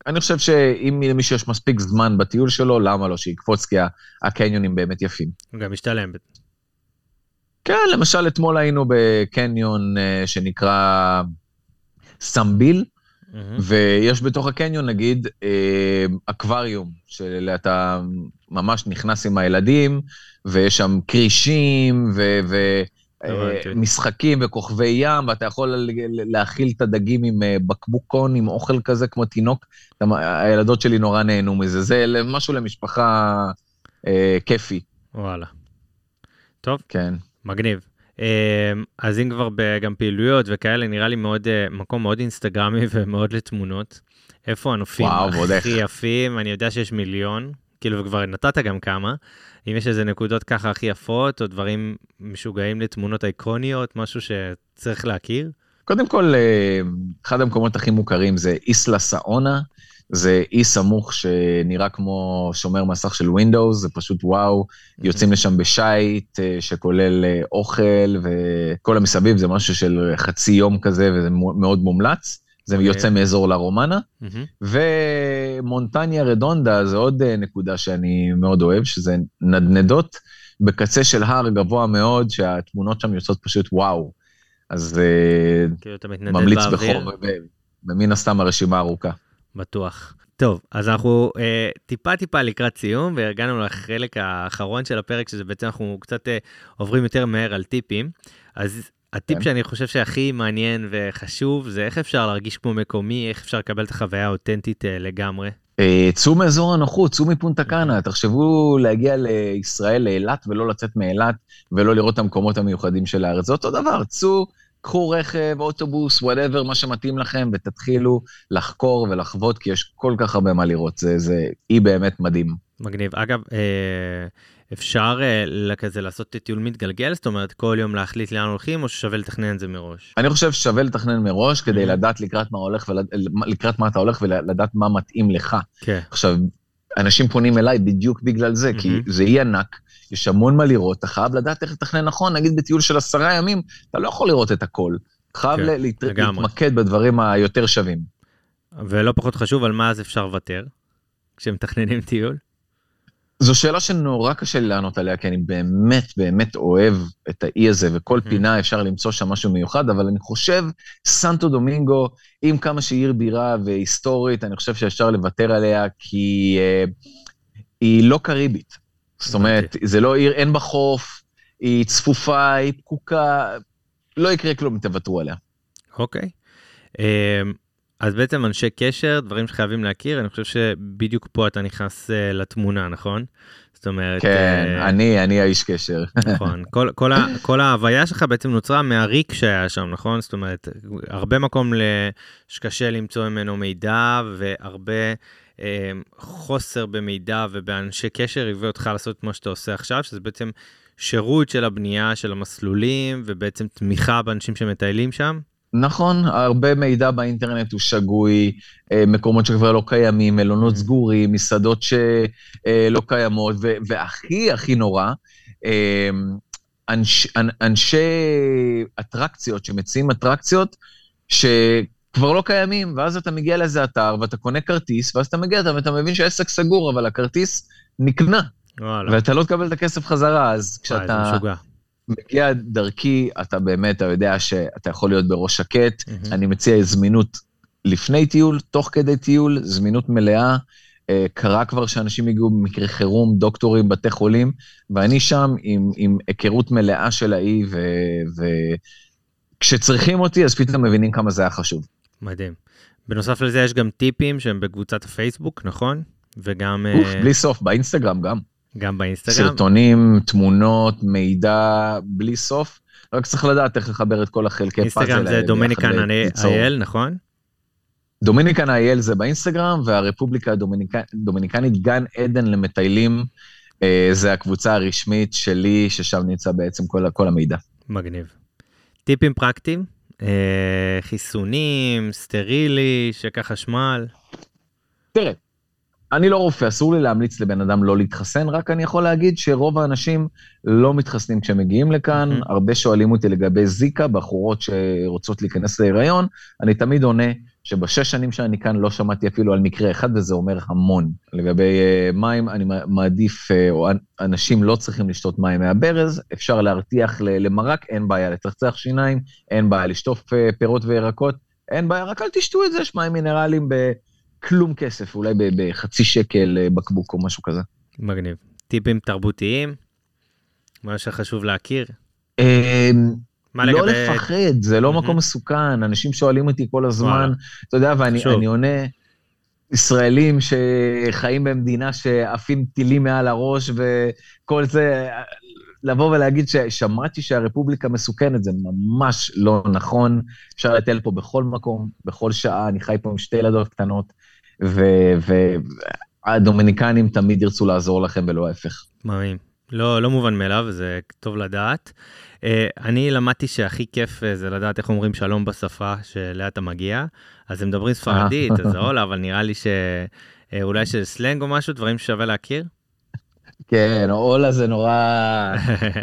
אני חושב שאם למישהו יש מספיק זמן בטיול שלו, למה לא שיקפוץ, כי הקניונים באמת יפים. גם משתלם. כן, למשל אתמול היינו בקניון אה, שנקרא סמביל, מהמם. ויש בתוך הקניון, נגיד, אה, אקווריום, שאתה ממש נכנס עם הילדים, ויש שם כרישים, ו... ו. אה, משחקים וכוכבי ים, ואתה יכול להאכיל את הדגים עם בקבוקון, עם אוכל כזה כמו תינוק. הילדות שלי נורא נהנו מזה, זה משהו למשפחה אה, כיפי, וואלה. טוב, כן. מגניב. אה, אז אם כבר גם פעילויות וכאלה, נראה לי מאוד, אה, מקום מאוד אינסטגרמי ומאוד לתמונות. איפה הנופים וואו. הכי יפים? אני יודע שיש מיליון, כאילו, וכבר נתת גם כמה. אם יש איזה נקודות ככה הכי יפות, או דברים משוגעים לתמונות איקוניות, משהו שצריך להכיר? קודם כל, אה, אחד המקומות הכי מוכרים זה איסלה סאונה, זה אי סמוך שנראה כמו שומר מסך של Windows, זה פשוט וואו, יוצאים לשם בשייט אה, שכולל אה, אוכל וכל המסביב, זה משהו של חצי יום כזה וזה מאוד מומלץ. זה אוקיי. יוצא מאזור לה רומנה. ומונטניה רדונדה זה עוד אה, נקודה שאני מאוד אוהב, שזה נדנדות בקצה של הר גבוה מאוד, שהתמונות שם יוצאות פשוט וואו. אז אה, כאילו ממליץ. בחום, ומן הסתם הרשימה ארוכה. בטוח. טוב, אז אנחנו אה, טיפה טיפה לקראת סיום, והגענו לחלק האחרון של הפרק, שזה בעצם אנחנו קצת אה, עוברים יותר מהר על טיפים. אז הטיפ כן. שאני חושב שהכי מעניין וחשוב, זה איך אפשר להרגיש כמו מקומי, איך אפשר לקבל את החוויה האותנטית אה, לגמרי. אה, צאו מאזור הנוחות, צאו מפונטה קאנה, תחשבו להגיע לישראל, לאילת, ולא לצאת מאילת, ולא לראות את המקומות המיוחדים של הארץ. זה אותו דבר, צאו, קחו רכב, אוטובוס, whatever, מה שמתאים לכם, ותתחילו לחקור ולחוות, כי יש כל כך הרבה מה לראות. זה, זה אי באמת מדהים. מגניב. אגב, אה, אפשר אה, כזה לעשות טיול מתגלגל, זאת אומרת כל יום להחליט לאן הולכים, או ששווה לתכנן את זה מראש? אני חושב ששווה לתכנן מראש, כדי. לדעת לקראת מה הולך, ולקראת מה אתה הולך, ולדעת מה מתאים לך. כן. עכשיו, אנשים פונים אליי בדיוק בגלל זה, כי. זה אי ענק, יש המון מה לראות, אתה חייב לדעת איך לתכנן נכון, נגיד בטיול של עשרה ימים, אתה לא יכול לראות את הכל. חייב כן, להת-. להתמקד בדברים היותר שווים. ולא פחות חשוב, על מה אז אפשר לוותר כשמתכננים טיול? זו שאלה שנורא קשה לי לענות עליה, כי אני באמת באמת אוהב את האי הזה, וכל Mhm. פינה אפשר למצוא שם משהו מיוחד, אבל אני חושב, סנטו דומינגו, עם כמה שהיא עיר בירה והיסטורית, אני חושב שאפשר לוותר עליה, כי uh, היא לא קריבית. זאת אומרת, זה לא עיר, אין בה חוף, היא צפופה, היא פקוקה, לא יקרה כלום אם תוותרו עליה. אוקיי. אמ, אז בעצם אנשי קשר, דברים שחייבים להכיר, אני חושב שבדיוק פה אתה נכנס uh, לתמונה, נכון? זאת אומרת... כן, uh, אני, אני האיש קשר. נכון, כל, כל, ה, כל ההוויה שלך בעצם נוצרה מהריק שהיה שם, נכון? זאת אומרת, הרבה מקום שקשה למצוא ממנו מידע, והרבה חוסר במידע ובאנשי קשר הביא אותך לעשות את מה שאתה עושה עכשיו, שזה בעצם שירות של הבנייה של המסלולים, ובעצם תמיכה באנשים שמטיילים שם. נכון, הרבה מידע באינטרנט הוא שגוי, אה, מקומות שכבר לא קיימים, מלונות mm. סגורים, מסעדות שלא אה, קיימות, והכי הכי נורא, אה, אנש, אנשי אטרקציות שמציעים אטרקציות שכבר לא קיימים, ואז אתה מגיע לאיזה אתר ואתה קונה כרטיס, ואז אתה מגיע ואתה מבין שהעסק סגור, אבל הכרטיס נקנה. וואלה. ואתה לא תקבל את הכסף חזרה, אז כשאתה... מגיע דרכי, אתה באמת, אתה יודע שאתה יכול להיות בראש שקט. Mm-hmm. אני מציע זמינות לפני טיול, תוך כדי טיול, זמינות מלאה. אה, קרה כבר שאנשים הגיעו במקרה חירום, דוקטורים, בתי חולים, ואני שם עם, עם היכרות מלאה של האי, וכשצריכים ו... אותי, אז פתאום מבינים כמה זה היה חשוב. מדהים. בנוסף לזה יש גם טיפים שהם בקבוצת הפייסבוק, נכון? וגם... אוף, uh... בלי סוף, באינסטגרם גם. גם באינסטגרם? סרטונים, תמונות, מידע, בלי סוף. רק צריך לדעת איך לחבר את כל החלקי פאזל האלה. אינסטגרם זה דומיניקן אייל, נכון? דומיניקן אייל זה באינסטגרם, והרפובליקה הדומיניקנית גן עדן למטיילים, אה, זה הקבוצה הרשמית שלי, ששם נמצא בעצם כל, כל המידע. מגניב. טיפים פרקטיים? אה, חיסונים, סטרילי, שקע חשמל? תראה, אני לא רופא, אסור לי להמליץ לבן אדם לא להתחסן, רק אני יכול להגיד שרוב האנשים לא מתחסנים כשהם מגיעים לכאן. Mm-hmm. הרבה שואלים אותי לגבי זיקה, בחורות שרוצות להיכנס להיריון. אני תמיד עונה שבשש שנים שאני כאן לא שמעתי אפילו על מקרה אחד, וזה אומר המון. לגבי uh, מים, אני מעדיף, uh, או אנשים לא צריכים לשתות מים מהברז, אפשר להרתיח למרק, אין בעיה לצחצח שיניים, אין בעיה לשטוף uh, פירות וירקות, אין בעיה, רק אל תשתו את זה, יש מים מינרליים ב... כלום כסף, אולי בחצי שקל אה, בקבוק או משהו כזה. מגניב. טיפים תרבותיים? מה שחשוב להכיר? מה לא לגבי... לפחד, זה לא מקום מסוכן, אנשים שואלים אותי כל הזמן, אתה יודע, ואני עונה, ישראלים שחיים במדינה שעפים טילים מעל הראש וכל זה, לבוא ולהגיד ששמעתי שהרפובליקה מסוכנת, זה ממש לא נכון. אפשר לטייל פה בכל מקום, בכל שעה, אני חי פה עם שתי ילדות קטנות. והדומיניקנים תמיד ירצו לעזור לכם ולא ההפך. מאמין. לא, לא מובן מאליו, זה טוב לדעת. Uh, אני למדתי שהכי כיף uh, זה לדעת איך אומרים שלום בשפה שאליה אתה מגיע. אז הם מדברים ספרדית, אז זה עולה, אבל נראה לי שאולי אה, של סלנג או משהו, דברים ששווה להכיר. כן, אולה זה נורא...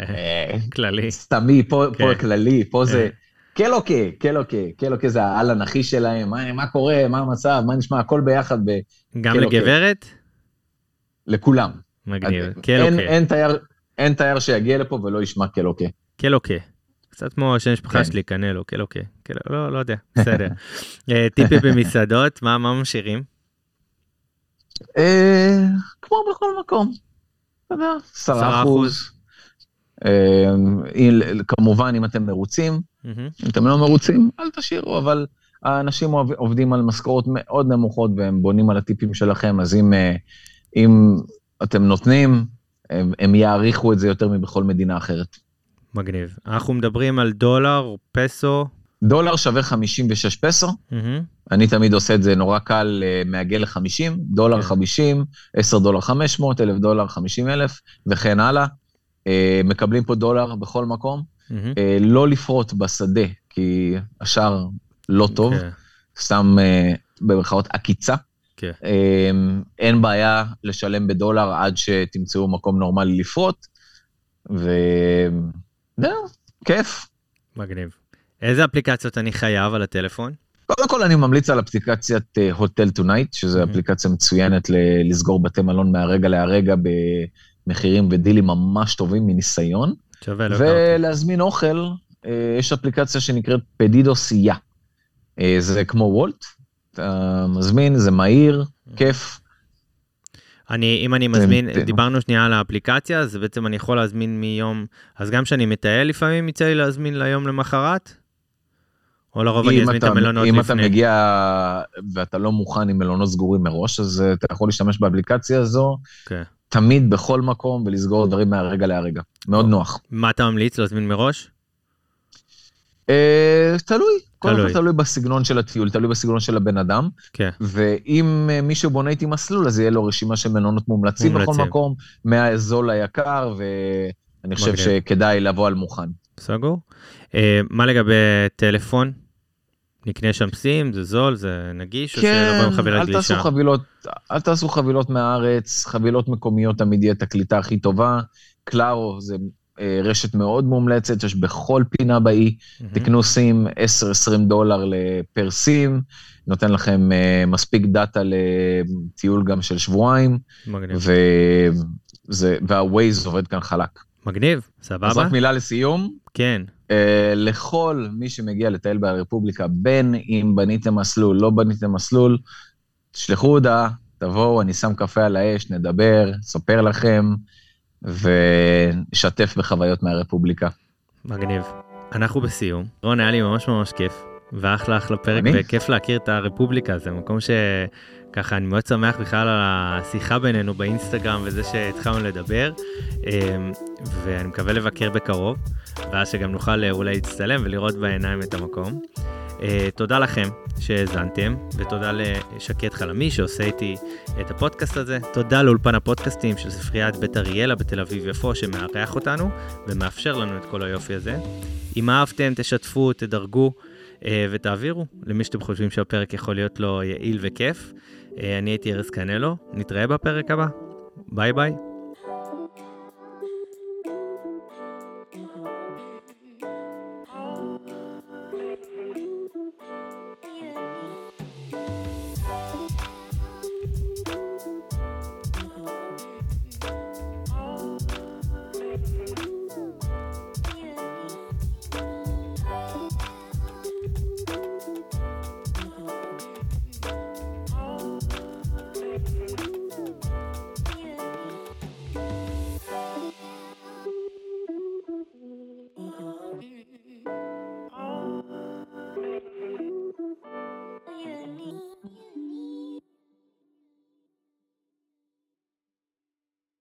כללי. סתמי, פה, כן. כללי, פה זה... קלוקה, קלוקה, קלוקה זה העל הנכי שלהם, מה, מה קורה, מה המצב, מה נשמע, הכל ביחד בקלוקה. גם לגברת? לכולם. מגניב, קלוקה. אין, אין, תייר, אין תייר שיגיע לפה ולא ישמע קלוקה. קלוקה. קצת כמו השם משפחה כן. שלי, קנלו, קלוקה. קל... לא, לא יודע, בסדר. אה, טיפי במסעדות, מה, מה משאירים? אה, כמו בכל מקום. אתה יודע, עשרה אחוז. אה, כמובן, אם אתם מרוצים, אם אתם לא מרוצים, אל תשאירו, אבל האנשים עובדים על משכורות מאוד נמוכות והם בונים על הטיפים שלכם, אז אם, אם אתם נותנים, הם, הם יעריכו את זה יותר מבכל מדינה אחרת. מגניב. אנחנו מדברים על דולר, פסו. דולר שווה 56 פסו, mm-hmm. אני תמיד עושה את זה נורא קל, אה, מעגל ל-50, דולר okay. 50, 10 דולר 500, 1,000 דולר 50 אלף, וכן הלאה. אה, מקבלים פה דולר בכל מקום. Mm-hmm. לא לפרוט בשדה, כי השער לא טוב, okay. אוקיי. סתם במרכאות עקיצה. Okay. Um, אין בעיה לשלם בדולר עד שתמצאו מקום נורמלי לפרוט, וזהו, כיף. מגניב. איזה אפליקציות אני חייב על הטלפון? קודם כל אני ממליץ על אפליקציית Hotel Tonight, שזו mm-hmm. אפליקציה מצוינת לסגור בתי מלון מהרגע להרגע במחירים ודילים ממש טובים מניסיון. שווה, לא ולהזמין אוכל, אה, יש אפליקציה שנקראת פדידו סייה. זה כמו וולט, אתה מזמין, זה מהיר, כיף. אני, אם אני מזמין, דיברנו שנייה על האפליקציה, אז בעצם אני יכול להזמין מיום, אז גם כשאני מטייל לפעמים יצא לי להזמין ליום למחרת? או לרוב אני אזמין את המלונות אם לפני? אם אתה מגיע ואתה לא מוכן עם מלונות סגורים מראש, אז אה, אתה יכול להשתמש באפליקציה הזו, כן. תמיד בכל מקום, ולסגור דברים מהרגע להרגע. מאוד נוח. מה אתה ממליץ להזמין מראש? אה, תלוי, כל תלוי. אחד תלוי בסגנון של הטיול, תלוי בסגנון של הבן אדם. כן. ואם אה, מישהו בונה איתי מסלול, אז יהיה לו רשימה של מלונות מומלצים בכל. מקום, מהזול ליקר, ואני חושב. שכדאי לבוא על מוכן. סגור. אה, מה לגבי טלפון? נקנה שם סים, זה זול, זה נגיש, או שלבוא עם חבילת כן, אל תעשו גלישה? חבילות, אל תעשו חבילות מהארץ, חבילות מקומיות תמיד יהיה את הקליטה הכי טובה. קלארו זה רשת מאוד מומלצת, יש בכל פינה באי. מהמם. תקנו סים 10-20 דולר לפר סים, נותן לכם אה, מספיק דאטה לטיול גם של שבועיים, מגניב. וזה, והווייז עובד כאן חלק. מגניב, אז סבבה? רק מילה לסיום, כן. אה, לכל מי שמגיע לטייל ברפובליקה, בין אם בניתם מסלול, לא בניתם מסלול, תשלחו הודעה, תבואו, אני שם קפה על האש, נדבר, אספר לכם, ונשתף בחוויות מהרפובליקה. מגניב. אנחנו בסיום. רון, היה לי ממש ממש כיף, ואחלה אחלה פרק, אני? וכיף להכיר את הרפובליקה, זה מקום שככה אני מאוד שמח בכלל על השיחה בינינו באינסטגרם וזה שהתחלנו לדבר, אמ, ואני מקווה לבקר בקרוב, ואז שגם נוכל אה, אולי להצטלם ולראות בעיניים את המקום. אה, תודה לכם שהאזנתם, ותודה לשקד חלמי שעושה איתי את הפודקאסט הזה. תודה לאולפן הפודקאסטים של ספריית בית אריאלה בתל אביב-יפו שמארח אותנו ומאפשר לנו את כל היופי הזה. אם אהבתם, תשתפו, תדרגו אה, ותעבירו למי שאתם חושבים שהפרק יכול להיות לו יעיל וכיף. אה, אני הייתי ארז קנלו, נתראה בפרק הבא. ביי ביי.